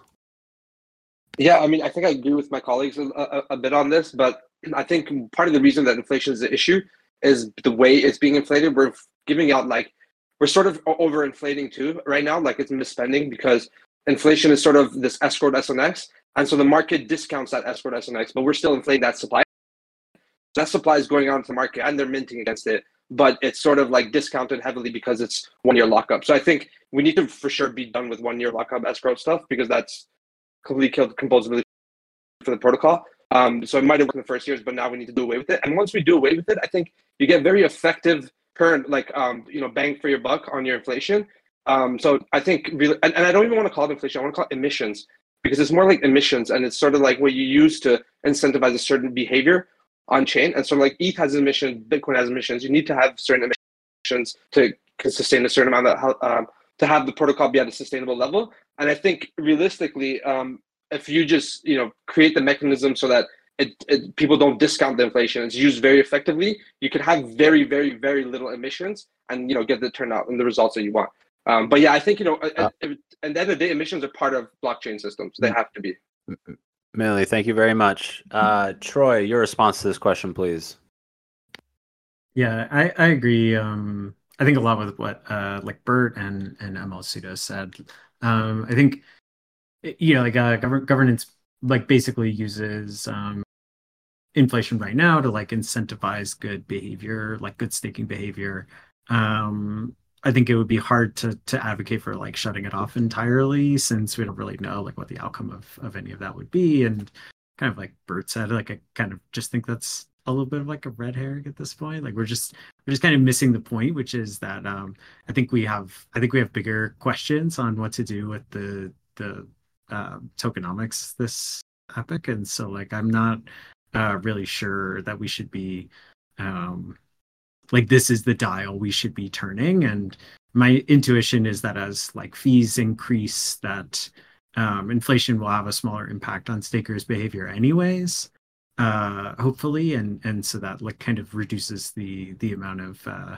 Yeah, I mean, I think I agree with my colleagues a, a, a bit on this, but I think part of the reason that inflation is an issue is the way it's being inflated. We're giving out like we're sort of overinflating too right now, like it's misspending because inflation is sort of this escrowed SNX. And so the market discounts that escrowed SNX, but we're still inflating that supply. That supply is going on to the market and they're minting against it, but it's sort of like discounted heavily because it's one year lockup. So I think we need to for sure be done with one year lockup escrow stuff because that's completely killed composability for the protocol. Um, so it might have worked in the first years, but now we need to do away with it. And once we do away with it, I think you get very effective current like um you know bang for your buck on your inflation. Um, so I think really, and, and I don't even want to call it inflation. I want to call it emissions because it's more like emissions, and it's sort of like what you use to incentivize a certain behavior on chain. And so like ETH has emissions, Bitcoin has emissions. You need to have certain emissions to sustain a certain amount of um, to have the protocol be at a sustainable level. And I think realistically, um, if you just you know create the mechanism so that it, it, people don't discount the inflation. It's used very effectively. You can have very, very, very little emissions, and you know get the turnout and the results that you want. Um, but yeah, I think you know, uh, at, at, the end of the day, emissions are part of blockchain systems. They have to be. Millie, thank you very much. Uh, Troy, your response to this question, please. Yeah, I, I agree. Um, I think a lot with what uh, like Burt and and ML Sudo said. Um, I think you know, like uh, gov- governance like basically uses um, inflation right now to like incentivize good behavior, like good staking behavior. Um, I think it would be hard to to advocate for like shutting it off entirely since we don't really know like what the outcome of of any of that would be. And kind of like Burt said, like I kind of just think that's a little bit of like a red herring at this point. Like we're just we're just kind of missing the point, which is that um, I think we have I think we have bigger questions on what to do with the the uh, tokenomics this epoch, and so like I'm not uh, really sure that we should be um, like this is the dial we should be turning. And my intuition is that as like fees increase, that um, inflation will have a smaller impact on stakers' behavior, anyways. Uh, hopefully, and and so that like kind of reduces the the amount of uh,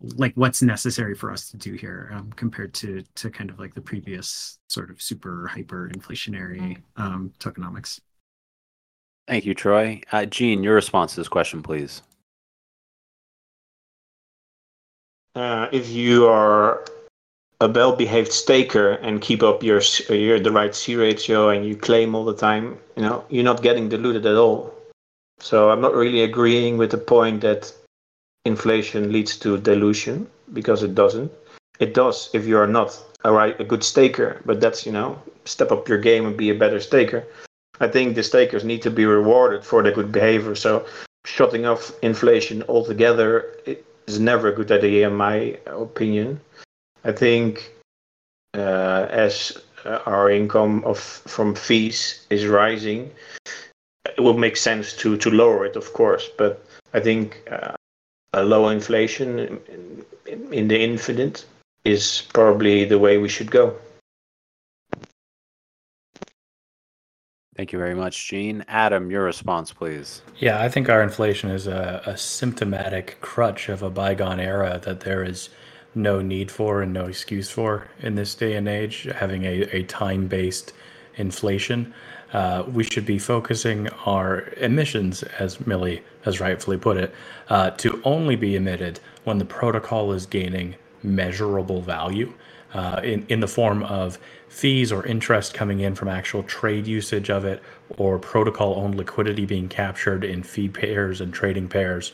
like what's necessary for us to do here um, compared to to kind of like the previous sort of super hyper inflationary um, tokenomics. Thank you, Troy. Uh, Gene, your response to this question, please. Uh, if you are a well-behaved staker and keep up your your the right C ratio and you claim all the time, you know you're not getting diluted at all. So I'm not really agreeing with the point that inflation leads to dilution because it doesn't. It does if you are not a right a good staker, but that's you know step up your game and be a better staker. I think the stakers need to be rewarded for their good behavior. So shutting off inflation altogether is never a good idea in my opinion. I think uh, as uh, our income of from fees is rising, it would make sense to to lower it, of course. But I think uh, a low inflation in, in the infinite is probably the way we should go. Thank you very much, Gene. Adam, your response, please. Yeah, I think our inflation is a, a symptomatic crutch of a bygone era that there is no need for and no excuse for in this day and age, having a, a time based inflation. Uh, we should be focusing our emissions, as Millie has rightfully put it, uh, to only be emitted when the protocol is gaining measurable value uh, in, in the form of fees or interest coming in from actual trade usage of it or protocol owned liquidity being captured in fee pairs and trading pairs.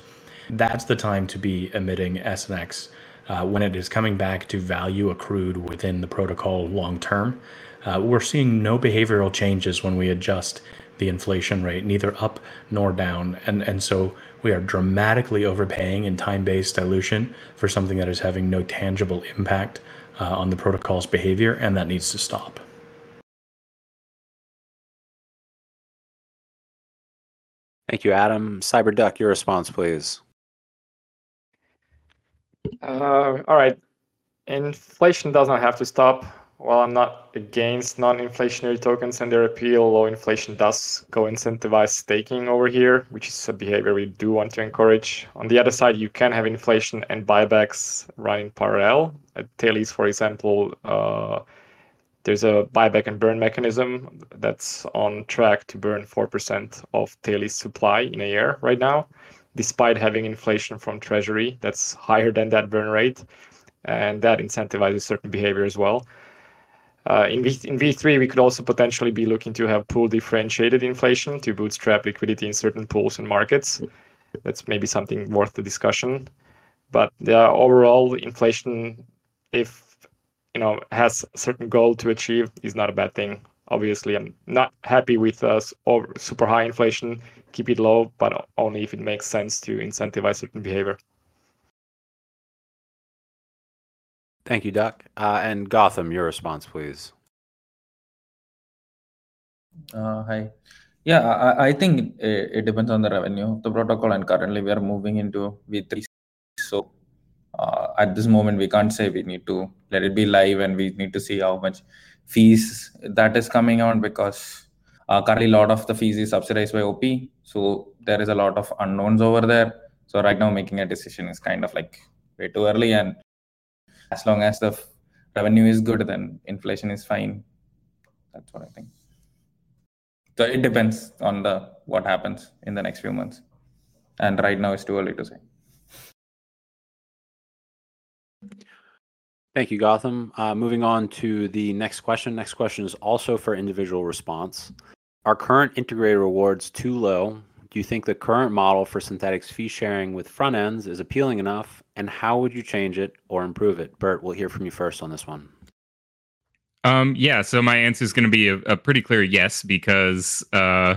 That's the time to be emitting SNX uh, when it is coming back to value accrued within the protocol long term. Uh, we're seeing no behavioral changes when we adjust the inflation rate, neither up nor down. And, and so we are dramatically overpaying in time based dilution for something that is having no tangible impact uh, on the protocol's behavior, and that needs to stop. Thank you, Adam. CyberDuck, your response, please. Uh, all right. Inflation does not have to stop. While I'm not against non-inflationary tokens and their appeal, low inflation does go incentivize staking over here, which is a behavior we do want to encourage. On the other side, you can have inflation and buybacks running parallel. At Thales, for example, uh, there's a buyback and burn mechanism that's on track to burn 4% of Thales supply in a year right now despite having inflation from treasury that's higher than that burn rate and that incentivizes certain behavior as well in, v, in v3 we could also potentially be looking to have pool differentiated inflation to bootstrap liquidity in certain pools and markets. That's maybe something worth the discussion. But the overall inflation if you know has a certain goal to achieve is not a bad thing. Obviously i'm not happy with uh, super high inflation keep it low but only if it makes sense to incentivize certain behavior thank you duck uh, and Gautham your response please uh, hi yeah i, I think it, it, depends on the revenue of the protocol and currently we are moving into v3 so uh, at this moment we can't say we need to let it be live and we need to see how much fees that is coming out because uh, currently a lot of the fees is subsidized by OP. So there is a lot of unknowns over there. So right now making a decision is kind of like way too early. And as long as the revenue is good, then inflation is fine. That's what I think. So it depends on the what happens in the next few months. And right now it's too early to say. Thank you, Gautham. Uh, moving on to the next question. Next question is also for individual response. Are current integrated rewards too low? Do you think the current model for Synthetix fee sharing with front ends is appealing enough? And how would you change it or improve it? Burt, we'll hear from you first on this one. Um, yeah, so my answer is going to be a, a, pretty clear yes because, uh,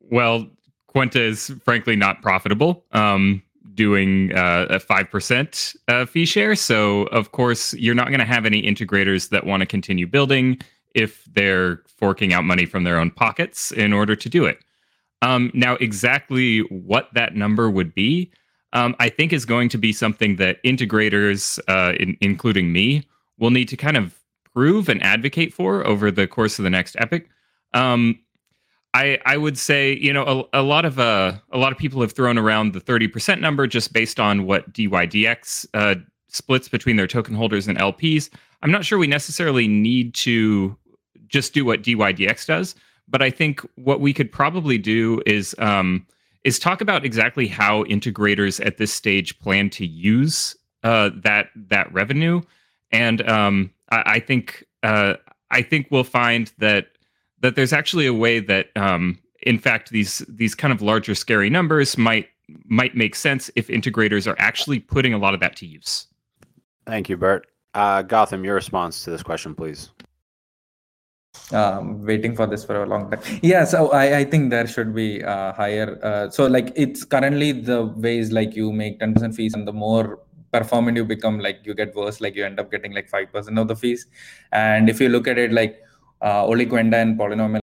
well, Kwenta is frankly not profitable. Um, doing uh, a 5% uh, fee share. So, of course, you're not going to have any integrators that want to continue building if they're forking out money from their own pockets in order to do it. Um, now, exactly what that number would be, um, I think is going to be something that integrators, uh, in, including me, will need to kind of prove and advocate for over the course of the next epoch. Um, I I would say you know a, a lot of uh a lot of people have thrown around the thirty percent number just based on what DYDX uh, splits between their token holders and LPs. I'm not sure we necessarily need to just do what DYDX does, but I think what we could probably do is um, is talk about exactly how integrators at this stage plan to use uh, that that revenue, and um, I, I think uh, I think we'll find that that there's actually a way that um, in fact, these these kind of larger scary numbers might might make sense if integrators are actually putting a lot of that to use. Thank you, Burt. Uh, Gautham, your response to this question, please. Um, waiting for this for a long time. Yeah, so I, I think there should be uh, higher. Uh, so like it's currently the ways like you make ten percent fees, and the more performant you become, like you get worse. Like you end up getting like five percent of the fees. And if you look at it, like uh, only Kwenta and Polynomial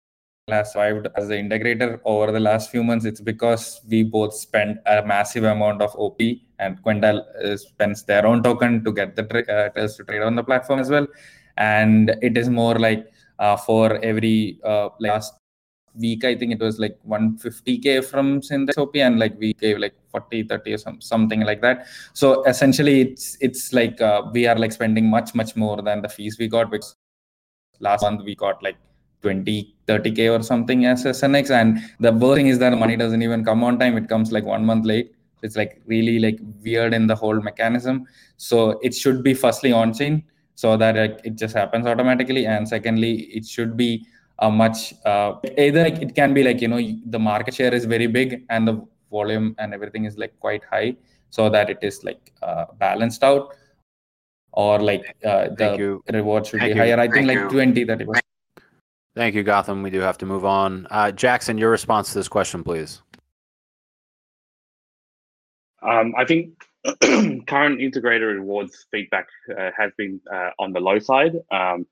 has survived as the integrator over the last few months. It's because we both spent a massive amount of OP, and Kwenta uh, spends their own token to get the tra- uh, to trade on the platform as well. And it is more like uh, for every uh, last week i think it was like 150k from Synthetix op and like we gave like 40 30 or some, something like that. So essentially it's it's like uh, we are like spending much much more than the fees we got because last month we got like 20 30k or something as snx and the worst thing is that money doesn't even come on time. It comes like one month late. It's like really like weird in the whole mechanism. So it should be firstly on chain so that like, it just happens automatically and secondly it should be a much uh, either like it can be like you know the market share is very big and the volume and everything is like quite high so that it is like uh, balanced out or like uh, the reward should Thank be you. higher i think Thank like you. 20 30 Thank you, Gautham. We do have to move on. Uh, Jackson, your response to this question, please. Um, I think current integrator rewards feedback uh, has been uh, on the low side. Um,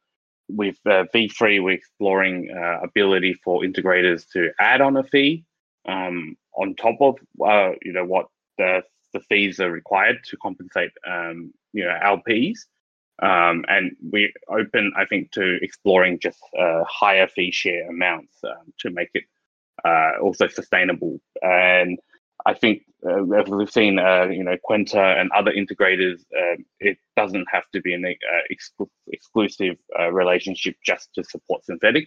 with uh, V3, we're exploring uh, ability for integrators to add on a fee um, on top of uh, you know what the the fees are required to compensate um, you know LPs. Um, and we're open, I think, to exploring just uh, higher fee share amounts um, to make it also sustainable. And I think, uh, as we've seen, uh, you know, Kwenta and other integrators, um it doesn't have to be an uh, exclu- exclusive uh, relationship just to support Synthetix.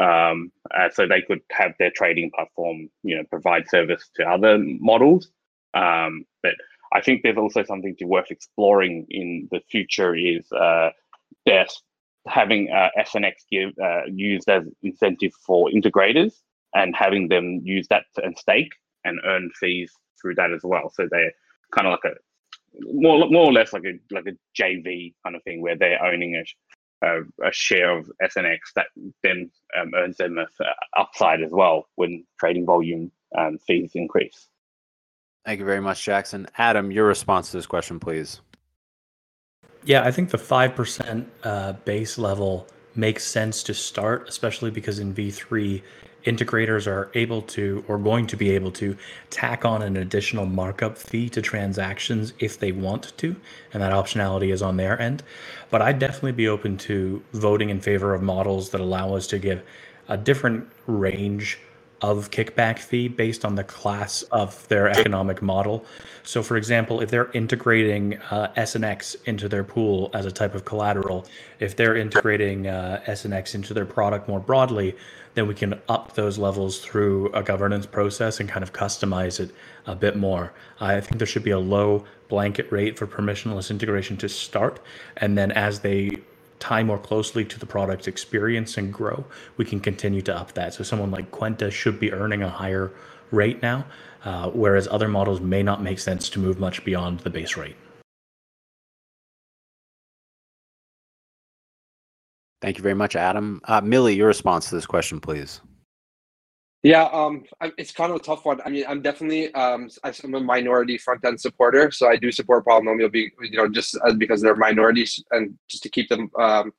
Um, uh, so they could have their trading platform, you know, provide service to other models. Um, but I think there's also something to worth exploring in the future is uh, having uh, SNX give, uh, used as incentive for integrators and having them use that and stake and earn fees through that as well. So they're kind of like a more more or less like a like a JV kind of thing where they're owning a a, a share of SNX that then um, earns them a, a upside as well when trading volume um, fees increase. Thank you very much, Jackson. Adam, your response to this question, please. Yeah, I think the 5% uh, base level makes sense to start, especially because in V3, integrators are able to or going to be able to tack on an additional markup fee to transactions if they want to, and that optionality is on their end. But I'd definitely be open to voting in favor of models that allow us to give a different range of kickback fee based on the class of their economic model. So, for example, if they're integrating uh, SNX into their pool as a type of collateral, if they're integrating uh, SNX into their product more broadly, then we can up those levels through a governance process and kind of customize it a bit more. I think there should be a low blanket rate for permissionless integration to start, and then as they tie more closely to the product experience and grow, we can continue to up that. So someone like Kwenta should be earning a higher rate now, uh, whereas other models may not make sense to move much beyond the base rate. Thank you very much, Adam. Uh, Millie, your response to this question, please. Yeah, um, it's kind of a tough one. I mean, I'm definitely um, I'm a minority front end supporter, so I do support polynomial, be you know, just because they're minorities and just to keep them, um,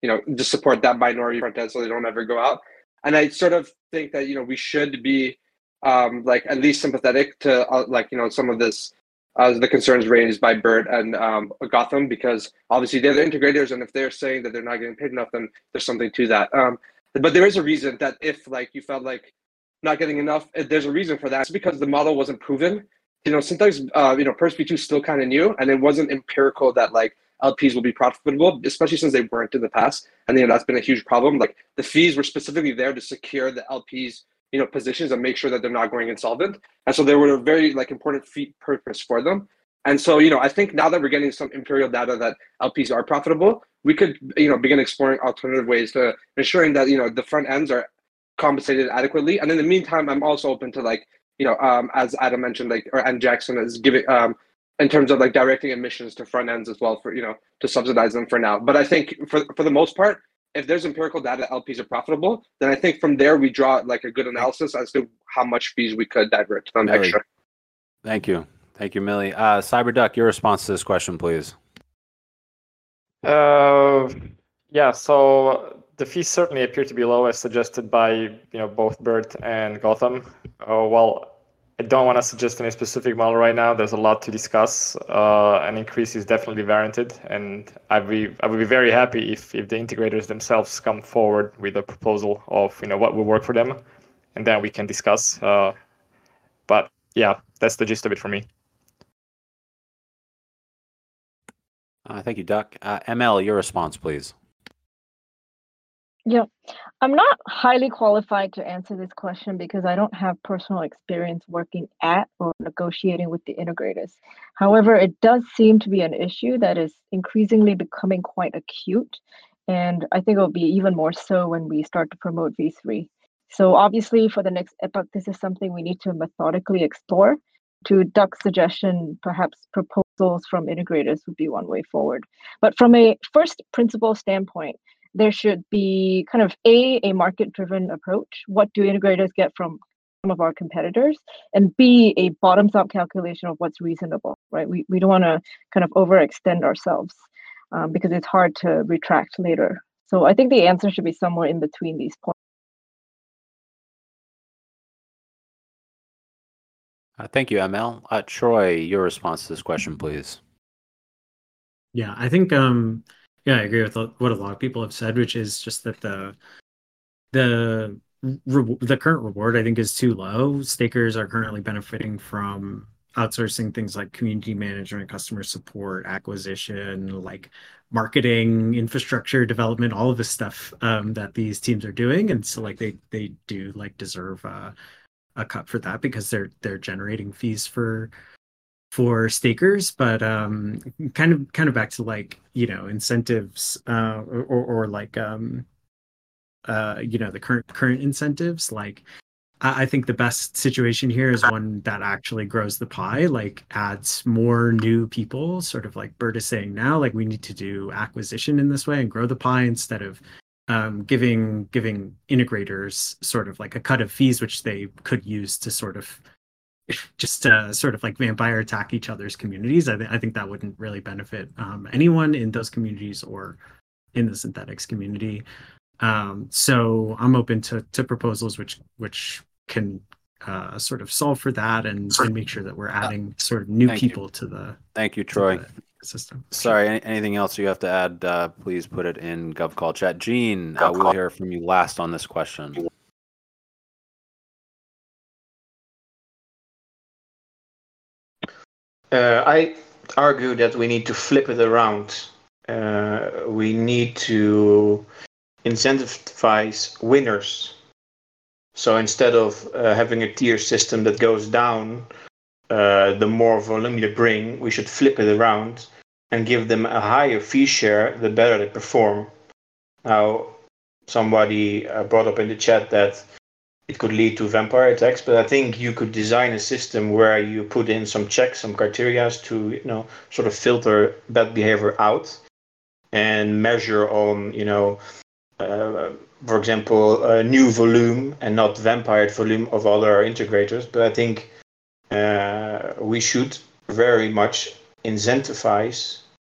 you know, just support that minority front end so they don't ever go out. And I sort of think that you know we should be um, like at least sympathetic to uh, like you know some of this uh, the concerns raised by Burt and um, Gautham because obviously they're the integrators, and if they're saying that they're not getting paid enough, then there's something to that. Um, but there is a reason that if like you felt like not getting enough, uh, there's a reason for that. It's because the model wasn't proven. You know, sometimes uh, you know, Perps V2 is still kind of new, and it wasn't empirical that like LPs will be profitable, especially since they weren't in the past. And you know, that's been a huge problem. Like the fees were specifically there to secure the LPs, you know, positions and make sure that they're not going insolvent. And so they were a very like important fee purpose for them. And so, you know, I think now that we're getting some imperial data that LPs are profitable, we could, you know, begin exploring alternative ways to ensuring that, you know, the front ends are compensated adequately. And in the meantime, I'm also open to like you know, um, as Adam mentioned, like or and Jackson is giving um, in terms of like directing emissions to front ends as well for you know to subsidize them for now. But I think for for the most part, if there's empirical data LPs are profitable, then I think from there we draw like a good analysis as to how much fees we could divert to them Millie. extra. Thank you. Thank you, Millie. Uh, Cyberduck, your response to this question, please. Uh, yeah, so the fees certainly appear to be low as suggested by you know both Burt and Gautham. Uh, well, I don't want to suggest any specific model right now. There's a lot to discuss. Uh, an increase is definitely warranted, and I'd be I would be very happy if if the integrators themselves come forward with a proposal of you know what will work for them, and then we can discuss. Uh, but yeah, that's the gist of it for me. Uh, thank you, Duck. Uh, ML, your response, please. Yeah, I'm not highly qualified to answer this question because I don't have personal experience working at or negotiating with the integrators. However, it does seem to be an issue that is increasingly becoming quite acute. And I think it will be even more so when we start to promote V3. So, obviously, for the next epoch, this is something we need to methodically explore. To Duck's suggestion, perhaps proposals from integrators would be one way forward. But from a first principle standpoint, there should be kind of a a market driven approach what do integrators get from some of our competitors and b a bottoms up calculation of what's reasonable right we, we don't want to kind of overextend ourselves um, because it's hard to retract later so i think the answer should be somewhere in between these points Uh, thank you, ML. Uh, Troy, your response to this question, please. Yeah, I think um yeah, I agree with what a lot of people have said, which is just that the the re- the current reward I think is too low. Stakers are currently benefiting from outsourcing things like community management, customer support, acquisition, like marketing, infrastructure development, all of this stuff um, that these teams are doing, and so like they they do like deserve uh, a cut for that because they're they're generating fees for for stakers but um kind of kind of back to like you know incentives uh or or, like um uh you know the current current incentives. Like I, I think the best situation here is one that actually grows the pie like adds more new people sort of like Burt is saying now like we need to do acquisition in this way and grow the pie instead of um, giving giving integrators sort of like a cut of fees which they could use to sort of just uh, sort of like vampire attack each other's communities. I, th- I think that wouldn't really benefit um, anyone in those communities or in the Synthetix community. Um, so I'm open to to proposals which which can uh, sort of solve for that and, and make sure that we're adding sort of new Thank people you. to the Thank you, Troy. system. Sorry, any, anything else you have to add? Uh, please put it in GovCall chat. Gene, uh, we'll hear from you last on this question. Uh, I argue that we need to flip it around. Uh, we need to incentivize winners. So instead of uh, having a tier system that goes down, uh, the more volume you bring, we should flip it around and give them a higher fee share the better they perform. Now, somebody uh, brought up in the chat that it could lead to vampire attacks, but I think you could design a system where you put in some checks, some criteria to you know sort of filter bad behavior out and measure on you know uh, for example new volume and not vampire volume of other integrators. But I think uh, we should very much incentivize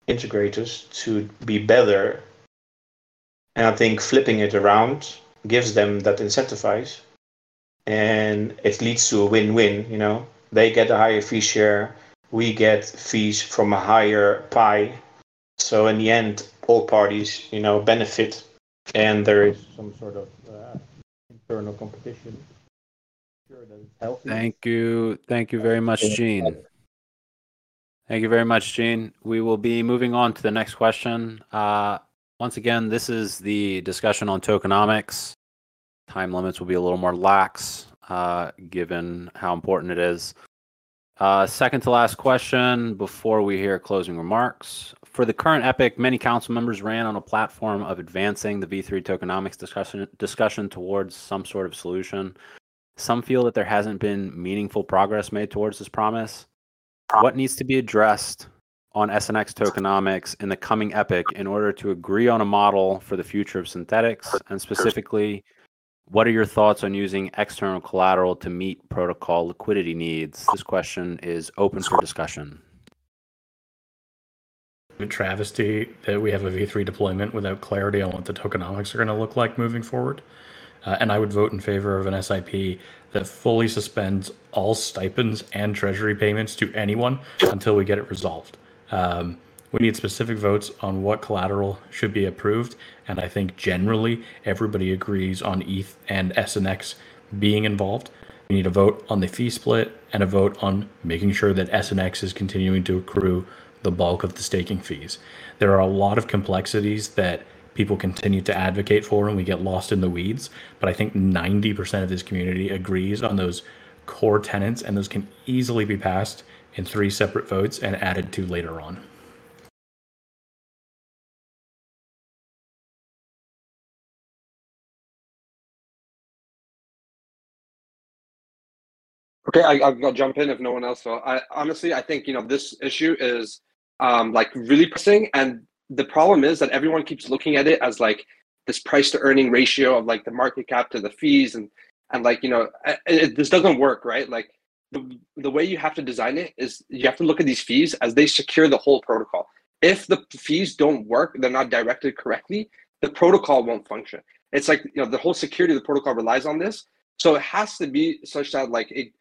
integrators to be better, and I think flipping it around gives them that incentivize and it leads to a win-win. You know, they get a higher fee share, we get fees from a higher pie. So in the end, all parties, you know, benefit, and there is some sort of uh, internal competition. Sure that it's healthy. Thank you. Thank you very much, Gene. Thank you very much, Gene. We will be moving on to the next question. Uh, once again, this is the discussion on tokenomics. Time limits will be a little more lax, uh, given how important it is. Uh, second to last question before we hear closing remarks for the current epoch, many council members ran on a platform of advancing the V3 tokenomics discussion discussion towards some sort of solution. Some feel that there hasn't been meaningful progress made towards this promise. What needs to be addressed on SNX tokenomics in the coming epoch in order to agree on a model for the future of Synthetix? And specifically, what are your thoughts on using external collateral to meet protocol liquidity needs? This question is open for discussion. A travesty that we have a V3 deployment without clarity on what the tokenomics are going to look like moving forward. Uh, and I would vote in favor of an SIP that fully suspends all stipends and treasury payments to anyone until we get it resolved. Um, we need specific votes on what collateral should be approved, and I think generally everybody agrees on ETH and SNX being involved. We need a vote on the fee split and a vote on making sure that SNX is continuing to accrue the bulk of the staking fees. There are a lot of complexities that people continue to advocate for and we get lost in the weeds, but I think 90% of this community agrees on those core tenants and those can easily be passed in three separate votes and added to later on. Okay, I, will jump in if no one else will. I honestly, I think you know this issue is um, like really pressing, and the problem is that everyone keeps looking at it as like this price to earning ratio of like the market cap to the fees, and and like you know it, it, this doesn't work, right? Like the the way you have to design it is you have to look at these fees as they secure the whole protocol. If the fees don't work, they're not directed correctly, the protocol won't function. It's like you know the whole security of the protocol relies on this, so it has to be such that like it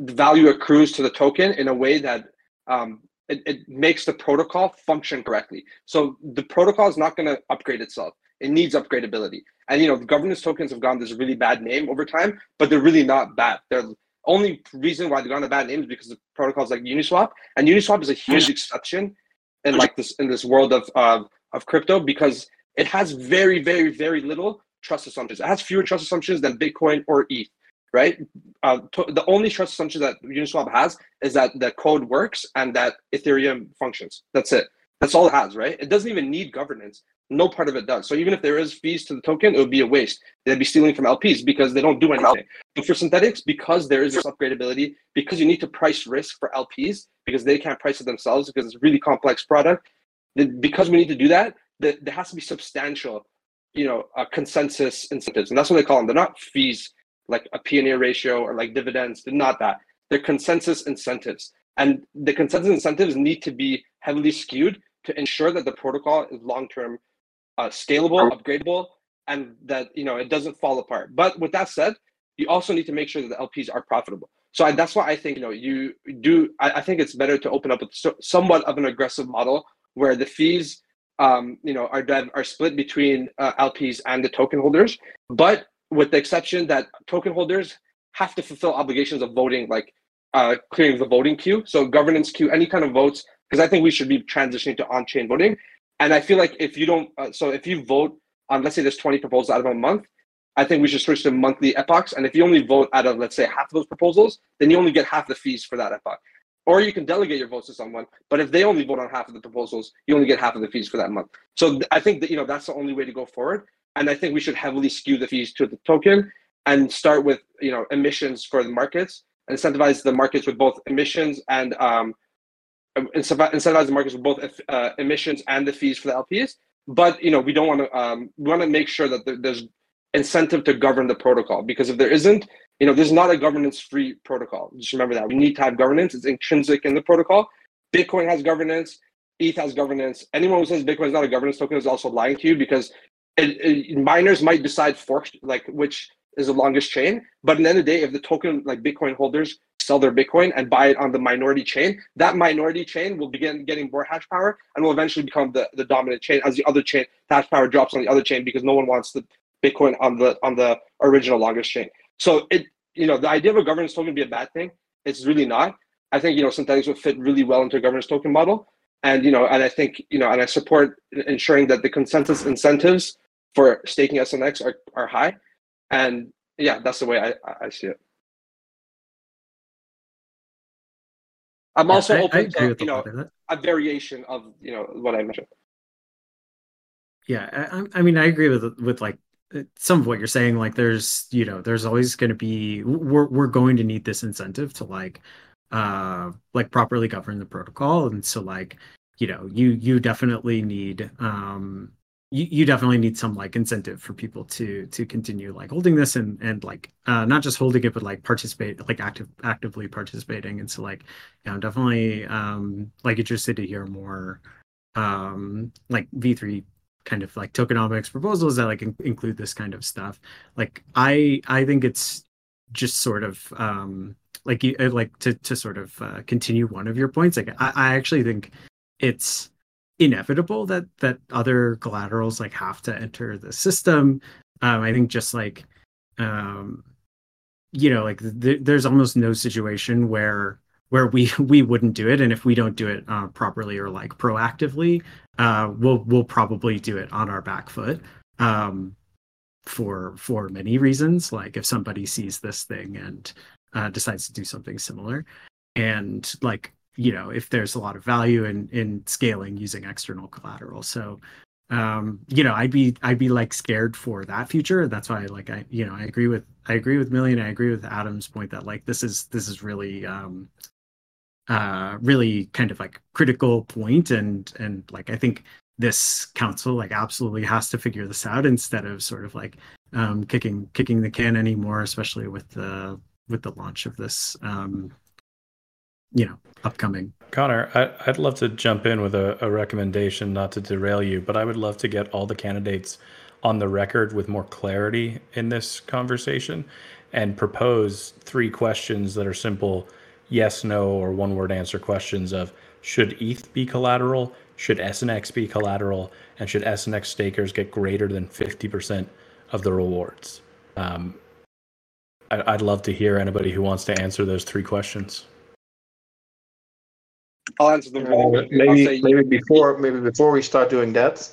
value accrues to the token in a way that um, it, it makes the protocol function correctly. So the protocol is not going to upgrade itself. It needs upgradability. And you know, governance tokens have gotten this really bad name over time, but they're really not bad. They're only reason why they got a bad name is because of protocols like Uniswap. And Uniswap is a huge exception in like this in this world of uh, of crypto because it has very, very, very little trust assumptions. It has fewer trust assumptions than Bitcoin or ETH right? Uh, to, the only trust assumption that Uniswap has is that the code works and that Ethereum functions. That's it. That's all it has, right? It doesn't even need governance. No part of it does. So even if there is fees to the token, it would be a waste. They'd be stealing from LPs because they don't do anything. But for Synthetix, because there is this upgradability, because you need to price risk for LPs because they can't price it themselves because it's a really complex product. Because we need to do that, there has to be substantial, you know, uh, consensus incentives, and that's what they call them. They're not fees like a P/E ratio or like dividends. They're not that. They're consensus incentives. And the consensus incentives need to be heavily skewed to ensure that the protocol is long-term uh, scalable, upgradable, and that you know it doesn't fall apart. But with that said, you also need to make sure that the LPs are profitable. So I, that's why I think you know you do. I, I think it's better to open up with so, somewhat of an aggressive model where the fees, um, you know, are are split between uh, LPs and the token holders, but with the exception that token holders have to fulfill obligations of voting, like uh, clearing the voting queue. So governance queue, any kind of votes, because I think we should be transitioning to on-chain voting. And I feel like if you don't, uh, so if you vote on, let's say there's 20 proposals out of a month, I think we should switch to monthly epochs. And if you only vote out of, let's say, half of those proposals, then you only get half the fees for that epoch. Or you can delegate your votes to someone, but if they only vote on half of the proposals, you only get half of the fees for that month. So I think that you know that's the only way to go forward. And I think we should heavily skew the fees to the token and start with you know emissions for the markets, incentivize the markets with both emissions and um, incentivize the markets with both uh, emissions and the fees for the LPs. But you know we don't want to um, we want to make sure that there's incentive to govern the protocol because if there isn't, you know, there's not a governance-free protocol. Just remember that we need to have governance. It's intrinsic in the protocol. Bitcoin has governance. ETH has governance. Anyone who says Bitcoin is not a governance token is also lying to you because it, it, miners might decide fork like which is the longest chain. But at the end of the day, if the token like Bitcoin holders sell their Bitcoin and buy it on the minority chain, that minority chain will begin getting more hash power and will eventually become the, the dominant chain as the other chain hash power drops on the other chain because no one wants the Bitcoin on the on the original longest chain. So it you know the idea of a governance token be a bad thing. It's really not. I think you know Synthetix would fit really well into a governance token model. And you know, and I think you know, and I support ensuring that the consensus incentives for staking SNX are, are high. And yeah, that's the way I, I see it. I'm also I- I open agree to you know that. a variation of you know what I mentioned. Yeah, I, I- I mean, I agree with with like uh, some of what you're saying. Like, there's you know, there's always going to be we're we're going to need this incentive to like uh like properly govern the protocol, and so like you know, you you definitely need um you, you definitely need some like incentive for people to to continue like holding this and and like uh not just holding it but like participate like active actively participating. And so like yeah i'm definitely um like interested to hear more um like v3 kind of like tokenomics proposals that like in- include this kind of stuff. Like i i think it's just sort of um like you uh, like to to sort of uh, continue one of your points like i, I actually think it's inevitable that that other collaterals like have to enter the system. Um i think just like um you know like th- there's almost no situation where where we we wouldn't do it. And if we don't do it uh, properly or like proactively uh we'll we'll probably do it on our back foot um for for many reasons. Like if somebody sees this thing and uh, decides to do something similar and like you know if there's a lot of value in in scaling using external collateral. So um you know i'd be i'd be like scared for that future. That's why like i you know i agree with i agree with million. I agree with adam's point that like this is this is really um uh really kind of like critical point. And and like i think this council like absolutely has to figure this out instead of sort of like um kicking kicking the can anymore especially with the with the launch of this um you know upcoming Connor, I, I'd love to jump in with a, a recommendation, not to derail you, but I would love to get all the candidates on the record with more clarity in this conversation and propose three questions that are simple yes, no, or one word answer questions of should ETH be collateral, should SNX be collateral, and should SNX stakers get greater than 50% of the rewards? Um, I, I'd love to hear anybody who wants to answer those three questions. I'll answer them. Uh, really. I'll maybe say maybe before maybe before we start doing that,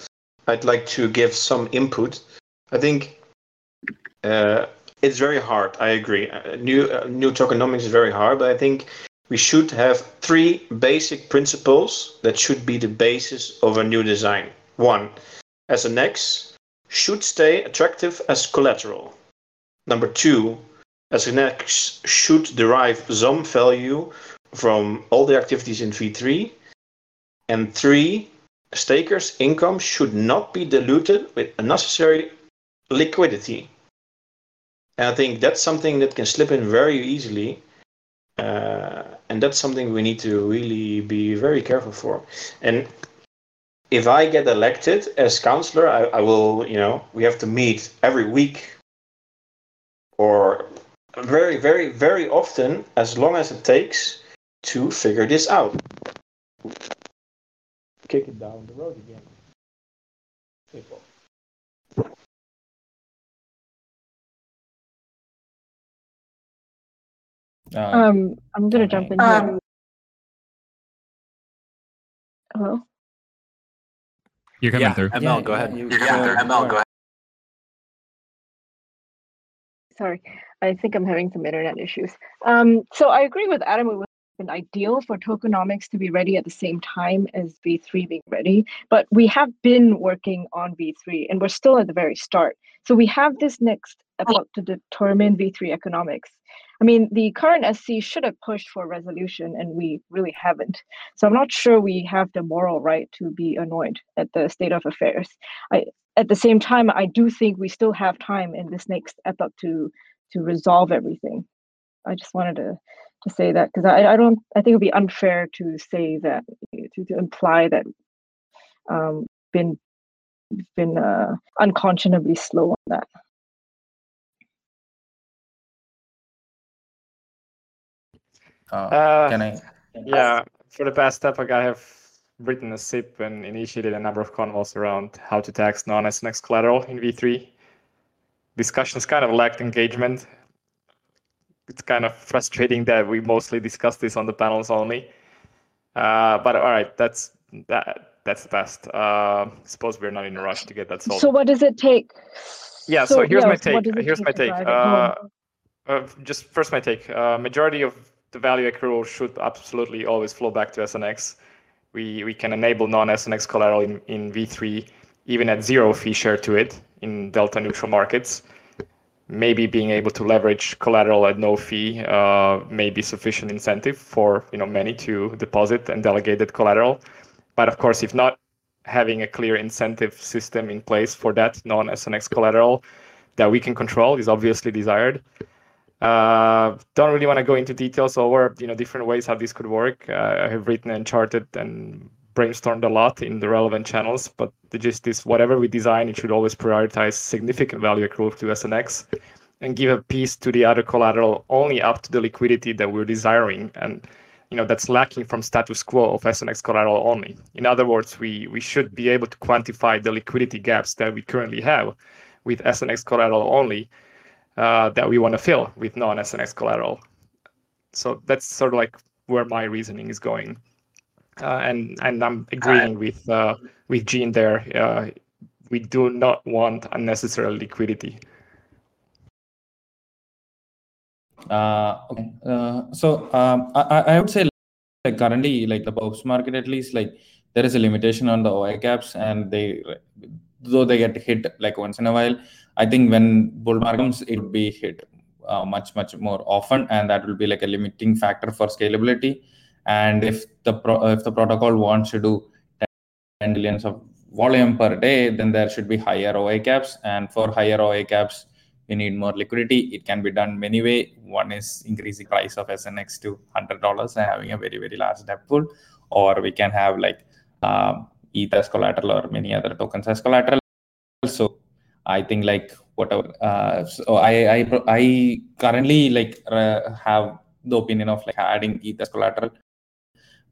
I'd like to give some input. I think uh, it's very hard. I agree. Uh, new uh, new tokenomics is very hard, but I think we should have three basic principles that should be the basis of a new design. One, SNX should stay attractive as collateral. Number two, SNX should derive some value from all the activities in V3. And three, stakers' income should not be diluted with unnecessary liquidity. And I think that's something that can slip in very easily. Uh, and that's something we need to really be very careful for. And if I get elected as councillor, I, I will, you know, we have to meet every week or very, very, very often, as long as it takes to figure this out. Kick it down the road again. People. Uh, Um, I'm gonna jump in here. Um, Hello. You're coming Yeah, through. ML, Yeah, go ahead. you- yeah, ML, go ahead. Sorry, I think I'm having some internet issues. Um, so I agree with Adam. Been ideal for tokenomics to be ready at the same time as V3 being ready, but we have been working on V3 and we're still at the very start. So we have this next epoch to determine V3 economics. I mean, the current SC should have pushed for resolution and we really haven't. So I'm not sure we have the moral right to be annoyed at the state of affairs. I, at the same time, I do think we still have time in this next epoch to to resolve everything. I just wanted to to say that because I, I don't I think it'd be unfair to say that to, to imply that um been been uh, unconscionably slow on that. uh, Uh, can I? Yeah, for the past epoch, I have written a SIP and initiated a number of convos around how to tax non-SNX collateral in V3. Discussions kind of lacked engagement. It's kind of frustrating that we mostly discuss this on the panels only. Uh, but all right, that's that. That's the past. Uh, suppose we're not in a rush to get that solved. So what does it take? Yeah, so here's yeah, my so what take. Here's my take. Uh, uh, just first my take. Uh, majority of the value accrual should absolutely always flow back to SNX. We we can enable non-SNX collateral in, in V3 even at zero fee share to it in delta neutral markets. Maybe being able to leverage collateral at no fee uh, may be sufficient incentive for you know many to deposit and delegate that collateral. But of course, if not, having a clear incentive system in place for that non-SNX collateral that we can control is obviously desired. Uh, don't really want to go into details over you know different ways how this could work. Uh, I have written and charted and brainstormed a lot in the relevant channels, but the gist is whatever we design, it should always prioritize significant value accrual to SNX and give a piece to the other collateral only up to the liquidity that we're desiring. And you know that's lacking from status quo of SNX collateral only. In other words, we we should be able to quantify the liquidity gaps that we currently have with SNX collateral only uh, that we want to fill with non-SNX collateral. So that's sort of like where my reasoning is going and and I'm agreeing with uh, with Gene there. Uh, we do not want unnecessary liquidity. Uh, okay. Uh, so um, I, I would say like currently like the PERPs market at least like there is a limitation on the OI caps and they though they get hit like once in a while. I think when bull market comes it will be hit uh, much much more often and that will be like a limiting factor for scalability and if the pro- if the protocol wants to do 10 billions of volume per day then there should be higher oi caps. And for higher oi caps we need more liquidity. It can be done many way. One is increasing price of snx to $100 and having a very very large debt pool. Or we can have like um, ETH as collateral or many other tokens as collateral. So i think like whatever uh, so i i i currently like uh, have the opinion of like adding ETH as collateral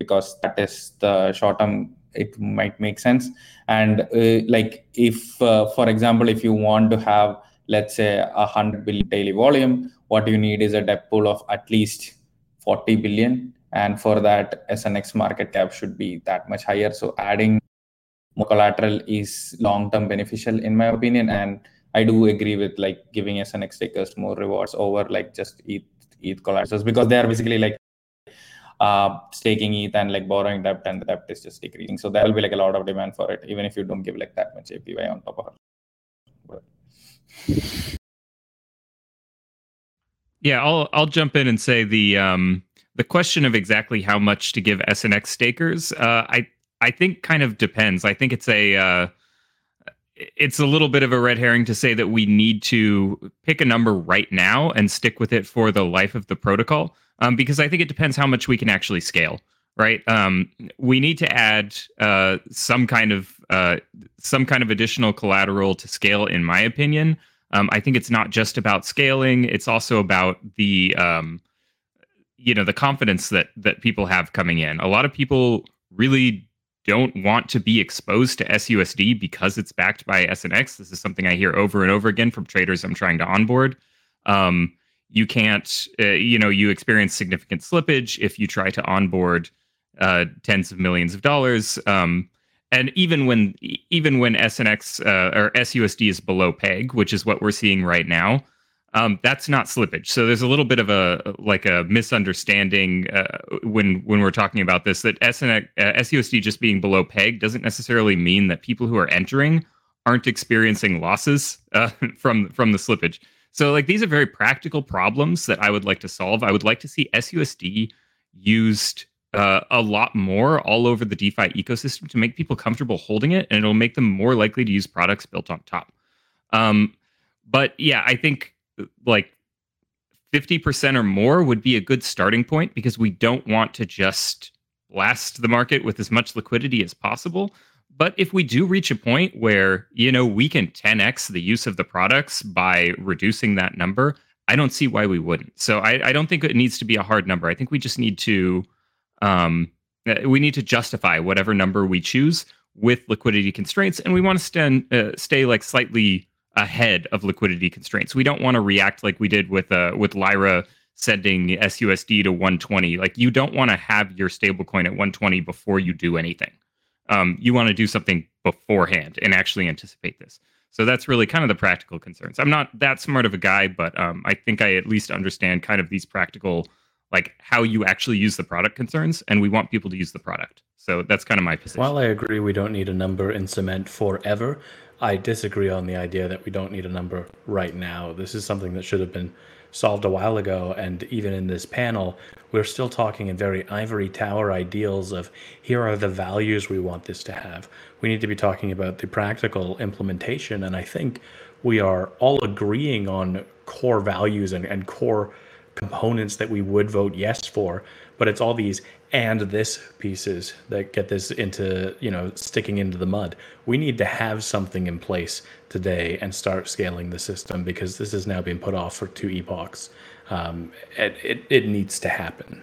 because that is the short term it might make sense. And uh, like if uh, for example if you want to have let's say a 100 billion daily volume what you need is a debt pool of at least 40 billion. And for that snx market cap should be that much higher. So adding more collateral is long term beneficial in my opinion. And i do agree with like giving snx takers more rewards over like just ETH, ETH collaterals because they are basically like uh, staking ETH and like borrowing debt, and the debt is just decreasing. So there will be like a lot of demand for it, even if you don't give like that much APY on top of it. Yeah, I'll I'll jump in and say the um the question of exactly how much to give SNX stakers, uh, I I think kind of depends. I think it's a uh, it's a little bit of a red herring to say that we need to pick a number right now and stick with it for the life of the protocol um, because I think it depends how much we can actually scale. Right, um, we need to add uh, some kind of uh, some kind of additional collateral to scale. In my opinion, um, I think it's not just about scaling; it's also about the um, you know the confidence that that people have coming in. A lot of people really don't want to be exposed to SUSD because it's backed by SNX. This is something I hear over and over again from traders I'm trying to onboard. Um, you can't, uh, you know, you experience significant slippage if you try to onboard uh, tens of millions of dollars. Um, and even when even when SNX uh, or SUSD is below peg, which is what we're seeing right now, um, that's not slippage. So there's a little bit of a like a misunderstanding uh, when when we're talking about this that SNX, uh, SUSD just being below peg doesn't necessarily mean that people who are entering aren't experiencing losses uh, from from the slippage. So like these are very practical problems that I would like to solve. I would like to see SUSD used uh, a lot more all over the DeFi ecosystem to make people comfortable holding it, and it'll make them more likely to use products built on top. Um, but yeah, I think like 50% or more would be a good starting point because we don't want to just blast the market with as much liquidity as possible. But if we do reach a point where, you know, we can 10x the use of the products by reducing that number, I don't see why we wouldn't. So I, I don't think it needs to be a hard number. I think we just need to um, uh, we need to justify whatever number we choose with liquidity constraints, and we want to stand, uh, stay like slightly ahead of liquidity constraints. We don't want to react like we did with uh, with Lyra sending SUSD to 120. Like you don't want to have your stablecoin at 120 before you do anything um, you want to do something beforehand and actually anticipate this. So that's really kind of the practical concerns. I'm not that smart of a guy, but um, I think I at least understand kind of these practical like how you actually use the product concerns, and we want people to use the product. So that's kind of my position. While I agree we don't need a number in cement forever, I disagree on the idea that we don't need a number right now. This is something that should have been solved a while ago. And even in this panel, we're still talking in very ivory tower ideals of here are the values we want this to have. We need to be talking about the practical implementation. And I think we are all agreeing on core values and, and core components that we would vote yes for. But it's all these and this pieces that get this into you know sticking into the mud. We need to have something in place today and start scaling the system because this has now been put off for two epochs. Um, it, it, it needs to happen.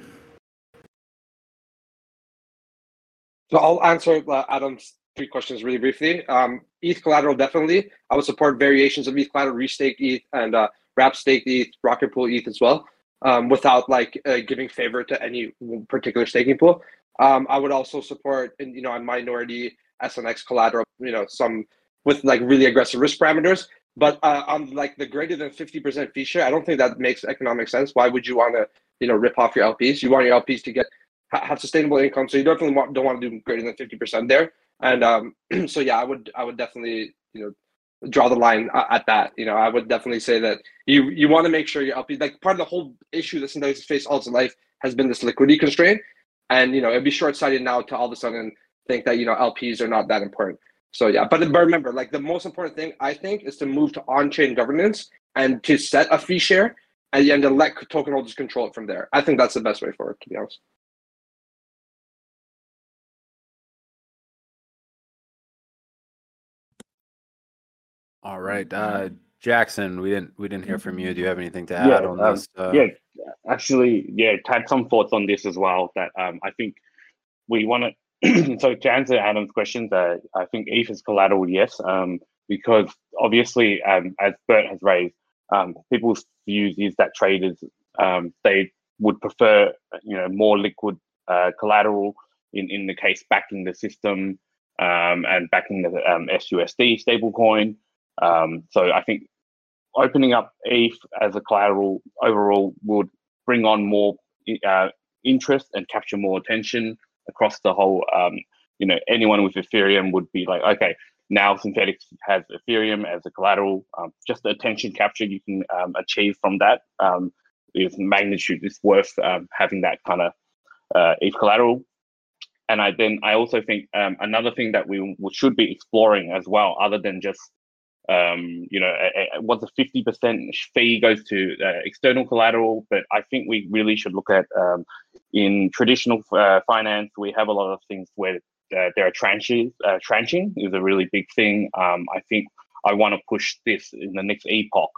So i'll answer uh, adam's three questions really briefly. Um, eth collateral definitely. I would support variations of eth collateral restake eth and uh, wrap stake eth rocket pool eth as well um, without like uh, giving favor to any particular staking pool. Um, I would also support, and you know, on minority SNX collateral, you know, some with like really aggressive risk parameters. But uh, on like the greater than 50% fee share, I don't think that makes economic sense. Why would you want to, you know, rip off your LPs? You want your LPs to get have sustainable income, so you definitely want, don't want to do greater than 50% there. And um, so yeah, I would I would definitely you know draw the line uh, at that. You know, I would definitely say that you you want to make sure your LP like part of the whole issue that Synthetix has faced all its life has been this liquidity constraint, and you know it'd be short sighted now to all of a sudden think that you know LPs are not that important. So yeah, but but remember, like the most important thing I think is to move to on chain governance and to set a fee share and, and to let token holders control it from there. I think that's the best way forward, to be honest. All right, uh, Jackson, we didn't we didn't hear from you. Do you have anything to add yeah, on um, this? Uh... Yeah, actually, yeah, had some thoughts on this as well. That um, I think we want to. so to answer Adam's questions, uh, I think ETH is collateral, yes, um, because obviously, um, as Burt has raised, um, people's views is that traders um, they would prefer you know more liquid uh, collateral in in the case backing the system um, and backing the um, SUSD stablecoin. Um, so I think opening up ETH as a collateral overall would bring on more uh, interest and capture more attention across the whole. Um, you know, anyone with Ethereum would be like, okay, now Synthetix has Ethereum as a collateral. Um, just the attention capture you can um, achieve from that um, is magnitude. It's worth um, having that kind of uh, ETH collateral. And I then I also think um, another thing that we, we should be exploring as well, other than just um, you know, what's a 50% fee goes to uh, external collateral, but I think we really should look at um, in traditional uh, finance, we have a lot of things where uh, there are tranches. Uh, tranching is a really big thing. Um, I think I want to push this in the next epoch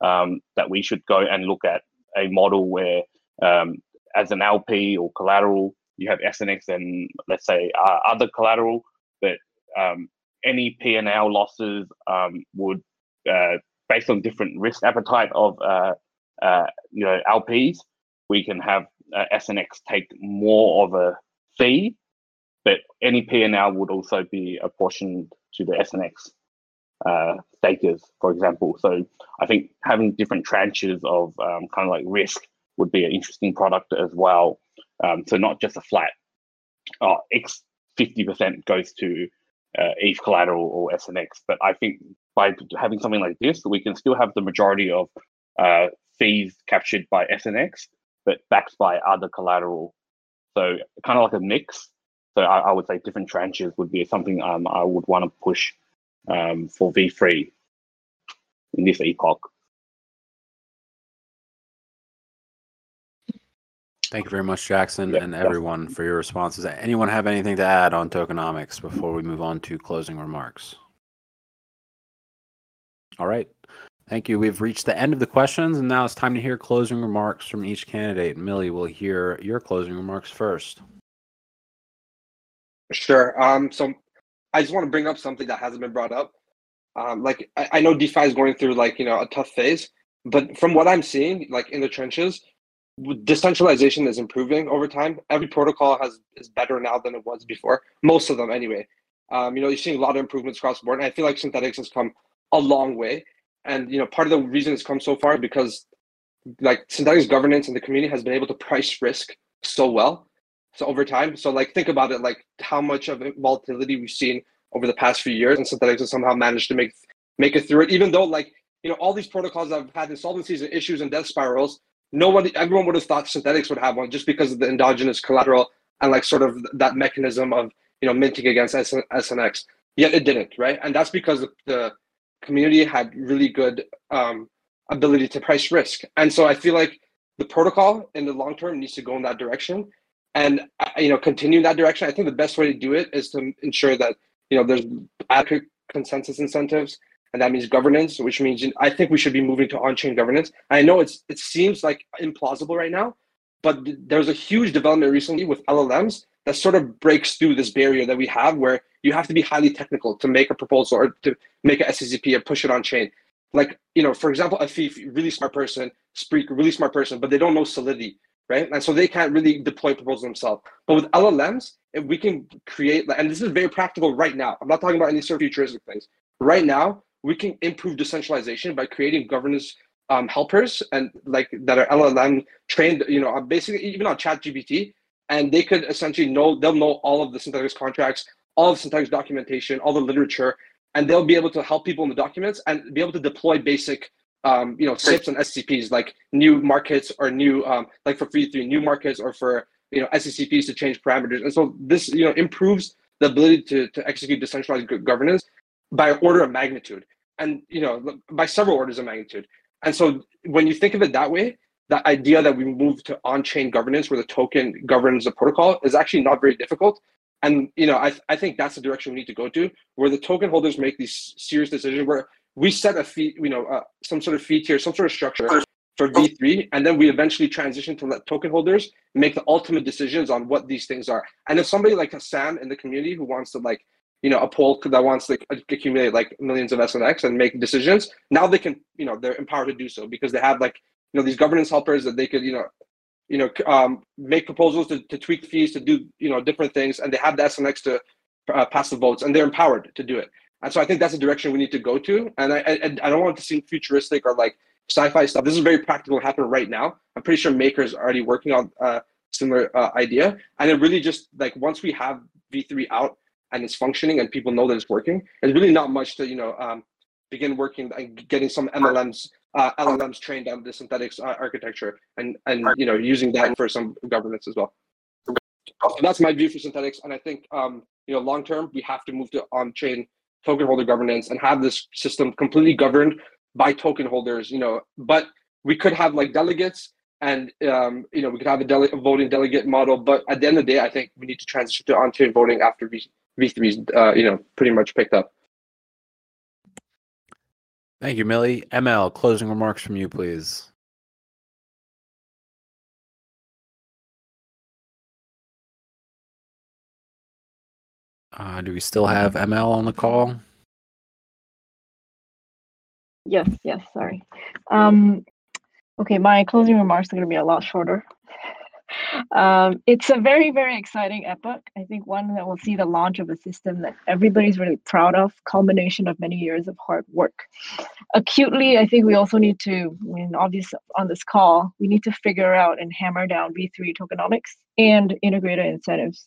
um, that we should go and look at a model where, um, as an LP or collateral, you have SNX and let's say uh, other collateral, but um, any P&L losses um, would, uh, based on different risk appetite of uh, uh, you know LPs, we can have uh, SNX take more of a fee, but any P&L would also be apportioned to the SNX uh, stakers, for example. So I think having different tranches of um, kind of like risk would be an interesting product as well. Um, so not just a flat, oh, X 50% goes to uh, ETH collateral or SNX. But I think by having something like this, we can still have the majority of uh, fees captured by SNX, but backed by other collateral. So kind of like a mix. So I, I would say different tranches would be something um, I would want to push um, for V3 in this epoch. Thank you very much, Jackson, and everyone for your responses. Anyone have anything to add on tokenomics before we move on to closing remarks? All right. Thank you. We've reached the end of the questions, and now it's time to hear closing remarks from each candidate. Millie will hear your closing remarks first. Sure. Um, so I just want to bring up something that hasn't been brought up. Um, like I, I know DeFi is going through like you know a tough phase, but from what I'm seeing, like in the trenches, decentralization is improving over time. Every protocol has is better now than it was before. Most of them, anyway. Um, you know, you're seeing a lot of improvements across the board, and I feel like Synthetix has come a long way. And you know, part of the reason it's come so far because like Synthetix governance and the community has been able to price risk so well. So over time, so like think about it, like how much of volatility we've seen over the past few years, and Synthetix has somehow managed to make make it through it, even though like you know all these protocols have had insolvencies and issues and death spirals. Nobody, everyone would have thought Synthetix would have one just because of the endogenous collateral and like sort of that mechanism of you know minting against SN- SNX. Yet it didn't, right? And that's because the community had really good um, ability to price risk. And so I feel like the protocol in the long term needs to go in that direction and uh, you know continue in that direction. I think the best way to do it is to ensure that you know there's adequate consensus incentives and that means governance, which means I think we should be moving to on-chain governance. I know it's it seems like implausible right now, but there's a huge development recently with LLMs that sort of breaks through this barrier that we have, where you have to be highly technical to make a proposal or to make a SCCP and push it on chain. Like you know, for example, Afif, really smart person, Spreak, really smart person, but they don't know Solidity, right? And so they can't really deploy proposals themselves. But with LLMs, if we can create, and this is very practical right now. I'm not talking about any sort of futuristic things. Right now, we can improve decentralization by creating governance um, helpers and like that are LLM trained, you know, basically even on Chat GPT, and they could essentially know they'll know all of the Synthetix contracts, all of Synthetix documentation, all the literature, and they'll be able to help people in the documents and be able to deploy basic, um, you know, SIPs and SCPs like new markets or new, um, like for free three new markets or for you know SCCPs to change parameters. And so this you know improves the ability to to execute decentralized governance by order of magnitude and you know by several orders of magnitude. And so when you think of it that way the idea that we move to on-chain governance where the token governs the protocol is actually not very difficult. And you know I, I think that's the direction we need to go to where the token holders make these serious decisions where we set a fee you know uh, some sort of fee tier some sort of structure for v3 and then we eventually transition to let token holders make the ultimate decisions on what these things are. And if somebody like a sam in the community who wants to like you know a pool that wants to accumulate like millions of SNX and make decisions. Now they can you know they're empowered to do so because they have like you know these governance helpers that they could you know you know um, make proposals to, to tweak fees to do you know different things and they have the SNX to uh, pass the votes and they're empowered to do it. And so I think that's the direction we need to go to. And I, I, I don't want to seem futuristic or like sci-fi stuff. This is very practical happening right now. I'm pretty sure makers are already working on a uh, similar uh, idea. And it really just like once we have V3 out and it's functioning and people know that it's working. it's really not much to you know um, begin working and getting some MLMs uh, LLMs trained on the Synthetix uh, architecture and and you know using that for some governance as well. So that's my view for Synthetix. and I think um, you know long term we have to move to on-chain token holder governance and have this system completely governed by token holders. You know, but we could have like delegates and um, you know we could have a, dele- a voting delegate model but at the end of the day i think we need to transition to on-chain voting after we V3's, uh, you know, pretty much picked up. Thank you, Millie. ML, closing remarks from you, please. Uh, do we still have ML on the call? Yes, yes, sorry. Um, okay, my closing remarks are going to be a lot shorter um, it's a very, very exciting epoch. I think one that will see the launch of a system that everybody's really proud of, culmination of many years of hard work. Acutely, I think we also need to, I mean, obviously on this call, we need to figure out and hammer down V3 tokenomics and integrator incentives.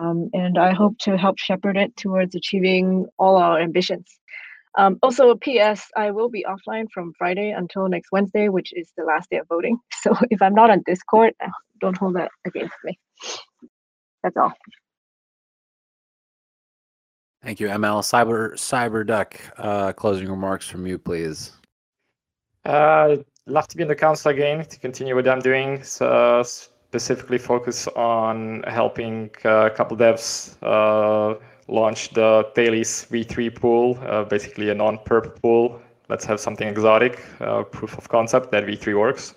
Um, and I hope to help shepherd it towards achieving all our ambitions. Um, also, P.S. I will be offline from Friday until next Wednesday, which is the last day of voting. So if I'm not on Discord, uh, don't hold that against me. That's all. Thank you, ML. Cyber Cyber Duck, uh, closing remarks from you, please. Uh, love to be in the council again to continue what I'm doing. So specifically focus on helping uh, a couple devs uh, launch the Thales V3 pool, uh, basically a non-perp pool. Let's have something exotic, uh, proof of concept that V3 works,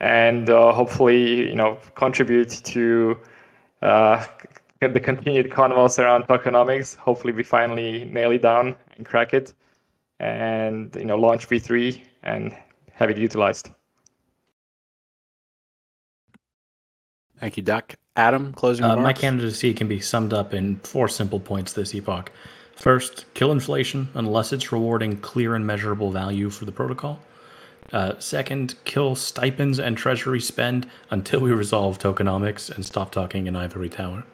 and uh, hopefully, you know, contribute to uh, the continued convos around tokenomics. Hopefully, we finally nail it down and crack it, and you know, launch V3 and have it utilized. Thank you, Duck. Adam, closing uh. My candidacy can be summed up in four simple points this epoch. First, kill inflation unless it's rewarding clear and measurable value for the protocol. Uh, second, kill stipends and treasury spend until we resolve tokenomics and stop talking in Ivory Tower.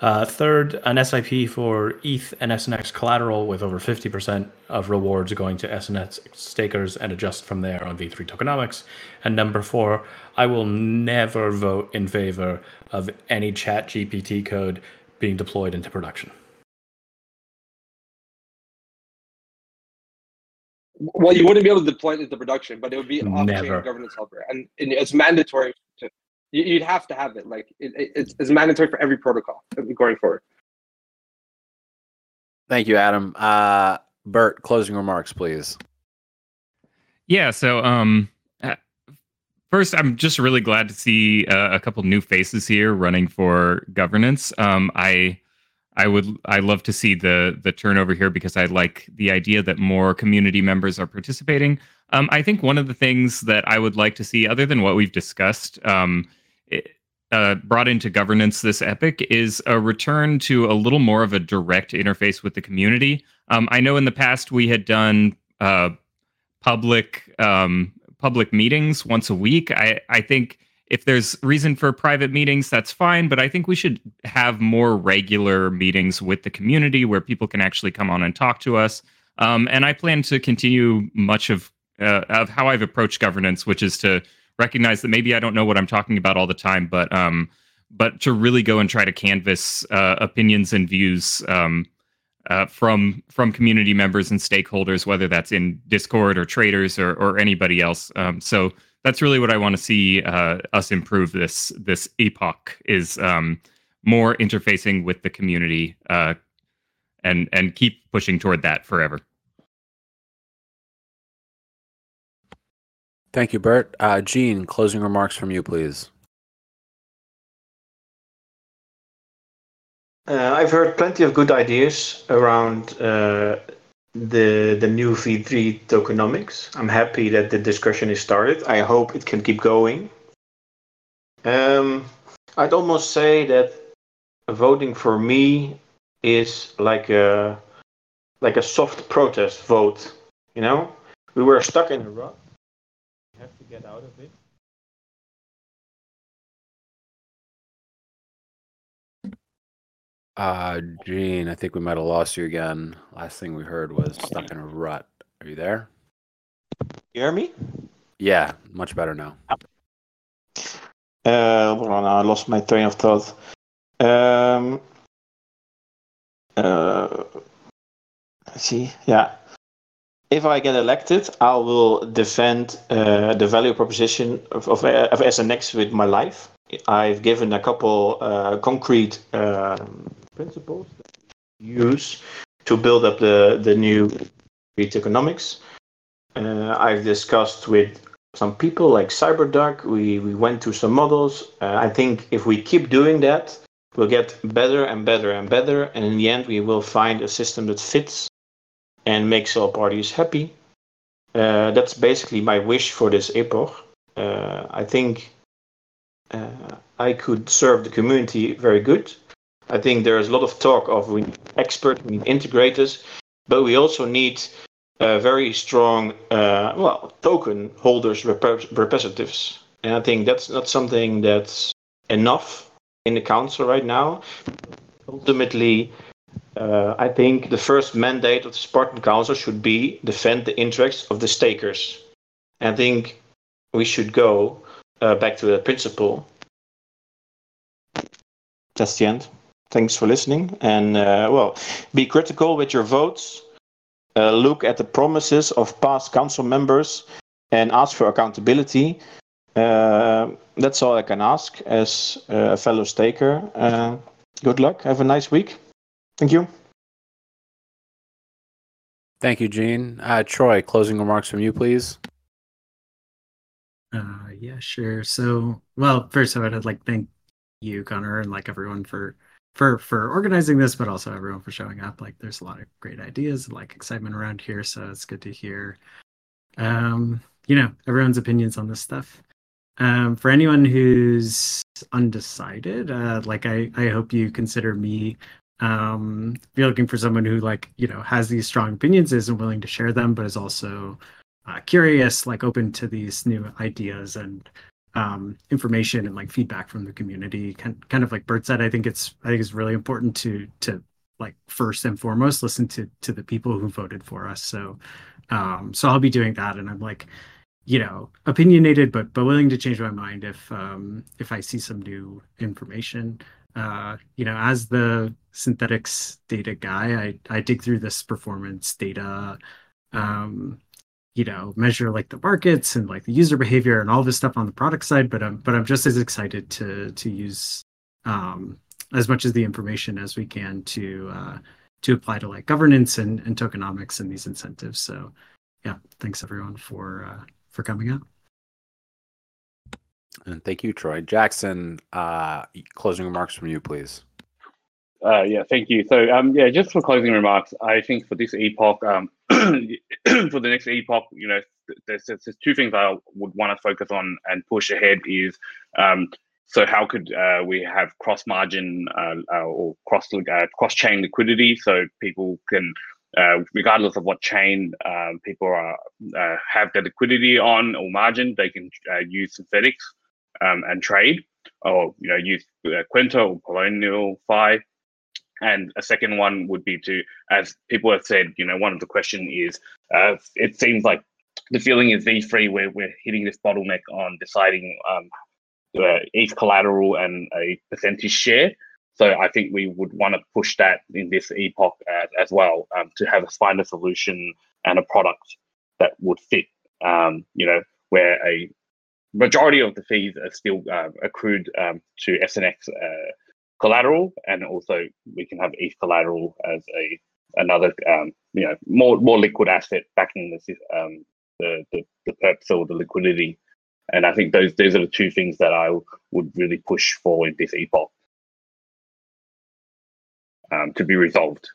Uh, third, an SIP for ETH and SNX collateral with over 50% of rewards going to SNX stakers and adjust from there on V3 tokenomics. And number four, I will never vote in favor of any chat GPT code being deployed into production. Well, you wouldn't be able to deploy it into production, but it would be an off-chain governance helper, and, and it's mandatory. To, you'd have to have it. Like it, it- it's, it's mandatory for every protocol going forward. Thank you, Adam. Uh, Burt, closing remarks, please. Yeah. So, um, uh, first, I'm just really glad to see uh, a couple new faces here running for governance. Um, I, I would, I love to see the the turnover here because I like the idea that more community members are participating. Um, I think one of the things that I would like to see, other than what we've discussed, um, it, uh, brought into governance this epoch is a return to a little more of a direct interface with the community. Um, I know in the past we had done uh, public um, public meetings once a week. I, I think if there's reason for private meetings, that's fine. But I think we should have more regular meetings with the community where people can actually come on and talk to us. Um, and I plan to continue much of uh, of how I've approached governance, which is to recognize that maybe I don't know what I'm talking about all the time, but um, but to really go and try to canvas uh, opinions and views um, uh, from from community members and stakeholders, whether that's in Discord or traders or or anybody else. Um, so that's really what I want to see uh, us improve this this epoch is um, more interfacing with the community uh, and and keep pushing toward that forever. Thank you, Burt. Uh, Gene, closing remarks from you, please. Uh, I've heard plenty of good ideas around uh, the the new V3 tokenomics. I'm happy that the discussion is started. I hope it can keep going. Um, I'd almost say that voting for me is like a like a soft protest vote. You know, we were stuck in a rut. We have to get out of it. Uh, Gene, I think we might have lost you again. Last thing we heard was stuck in a rut. Are you there? You hear me? Yeah, much better now. Uh, hold on, I lost my train of thought. Um, uh, let's see, yeah. If I get elected, I will defend uh, the value proposition of, of, uh, of SNX with my life. I've given a couple uh, concrete um principles use to build up the, the new economics. Uh, I've discussed with some people like CyberDuck. We we went to some models. Uh, I think if we keep doing that, we'll get better and better and better, and in the end, we will find a system that fits and makes all parties happy. Uh, that's basically my wish for this epoch. Uh, I think uh, I could serve the community very good. I think there is a lot of talk of we need experts, we need integrators, but we also need very strong, uh, well, token holders rep- representatives. And I think that's not something that's enough in the council right now. Ultimately, uh, I think the first mandate of the Spartan Council should be defend the interests of the stakers. I think we should go uh, back to that principle. That's the end. Thanks for listening. And, uh, well, be critical with your votes uh, look at the promises of past council members and ask for accountability. Uh, that's all I can ask as a fellow staker. Uh, good luck. Have a nice week. Thank you. Thank you, Gene. Uh, Troy, closing remarks from you, please. Uh, yeah, sure. So, well, first of all, I would like thank you, Connor, and like everyone for for for organizing this, but also everyone for showing up. Like, there's a lot of great ideas, like excitement around here, so it's good to hear. Um, you know, everyone's opinions on this stuff. Um, for anyone who's undecided, uh, like I, I hope you consider me. Um, if you're looking for someone who like you know has these strong opinions, isn't willing to share them, but is also uh, curious, like open to these new ideas and um, information and like feedback from the community. Kind kind of like Burt said, I think it's I think it's really important to to like first and foremost listen to to the people who voted for us. So um, so I'll be doing that, and I'm like you know opinionated but but willing to change my mind if um if i see some new information uh you know as the Synthetix data guy i i dig through this performance data um you know measure like the markets and like the user behavior and all this stuff on the product side but i'm but i'm just as excited to to use um as much of the information as we can to uh to apply to like governance and, and tokenomics and these incentives so yeah thanks everyone for uh for coming out. And thank you, Troy. Jackson, uh, closing remarks from you, please. Uh, yeah, thank you. So, um, yeah, just for closing remarks, I think for this epoch, um, for the next epoch, you know, there's, there's two things I would want to focus on and push ahead is, um, so how could uh, we have cross margin uh, uh, or cross uh, cross chain liquidity so people can uh, regardless of what chain um, people are, have the liquidity on or margin, they can use Synthetix um, and trade, or you know use uh, Kwenta or Polynomial Phi. And a second one would be to, as people have said, you know, one of the question is, uh, it seems like the feeling is V3 where we're hitting this bottleneck on deciding um, uh, each collateral and a percentage share. So I think we would want to push that in this epoch as, as well um, to have a find a solution and a product that would fit. Um, you know, where a majority of the fees are still uh, accrued um, to SNX uh, collateral, and also we can have ETH collateral as a another um, you know more more liquid asset backing the um, the, the the perps or the liquidity. And I think those those are the two things that I would really push for in this epoch um, to be resolved.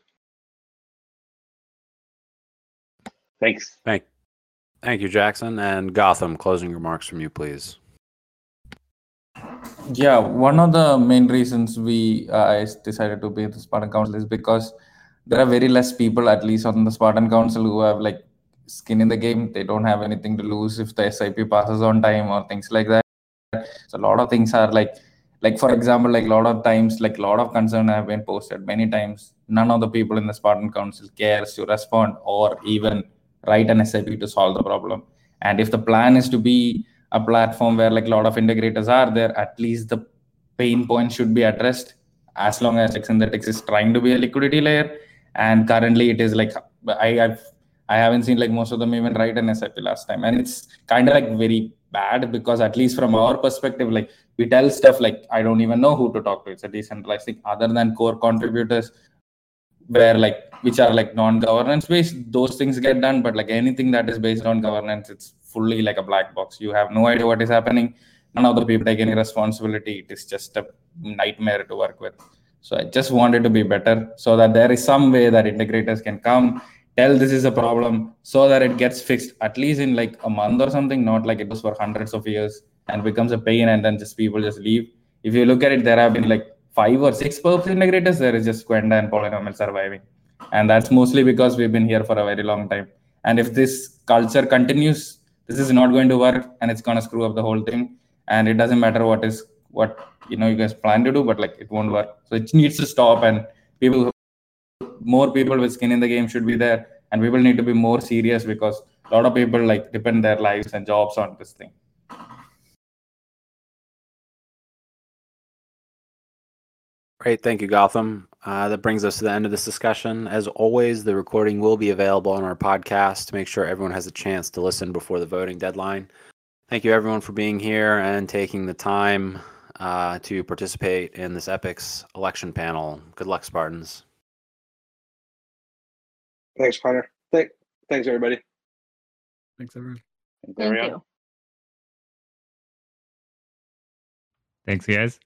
Thanks. Thank, thank you, Jackson. And Gautham, closing remarks from you, please. Yeah, one of the main reasons we uh, decided to be the Spartan Council is because there are very less people, at least on the Spartan Council, who have like skin in the game. They don't have anything to lose if the SIP passes on time or things like that. So a lot of things are like like for example like a lot of times like a lot of concern have been posted many times none of the people in the spartan council cares to respond or even write an sip to solve the problem. And if the plan is to be a platform where like a lot of integrators are there at least the pain point should be addressed. As long as Synthetix is trying to be a liquidity layer and currently it is like i i've i haven't seen like most of them even write an sip last time. And it's kind of like very bad because at least from our perspective like we tell stuff like i don't even know who to talk to. It's a decentralized thing other than core contributors where like which are like non-governance based those things get done. But like anything that is based on governance it's fully like a black box. You have no idea what is happening. None of the people take any responsibility. It is just a nightmare to work with. So i just wanted to be better so that there is some way that integrators can come tell this is a problem so that it gets fixed at least in like a month or something not like it was for hundreds of years and becomes a pain and then just people just leave. If you look at it there have been like five or six perps integrators there is just Kwenta and polynomial surviving. And that's mostly because we've been here for a very long time. And if this culture continues this is not going to work and it's going to screw up the whole thing. And it doesn't matter what is what you know you guys plan to do but like it won't work. So it needs to stop and people more people with skin in the game should be there. And people need to be more serious because a lot of people like depend their lives and jobs on this thing Great. Thank you, Gautham. Uh, that brings us to the end of this discussion. As always, the recording will be available on our podcast to make sure everyone has a chance to listen before the voting deadline. Thank you, everyone, for being here and taking the time uh, to participate in this EPICS election panel. Good luck, Spartans. Thanks, partner. Thank, thanks, everybody. Thanks, everyone. Thank you. Thanks, guys.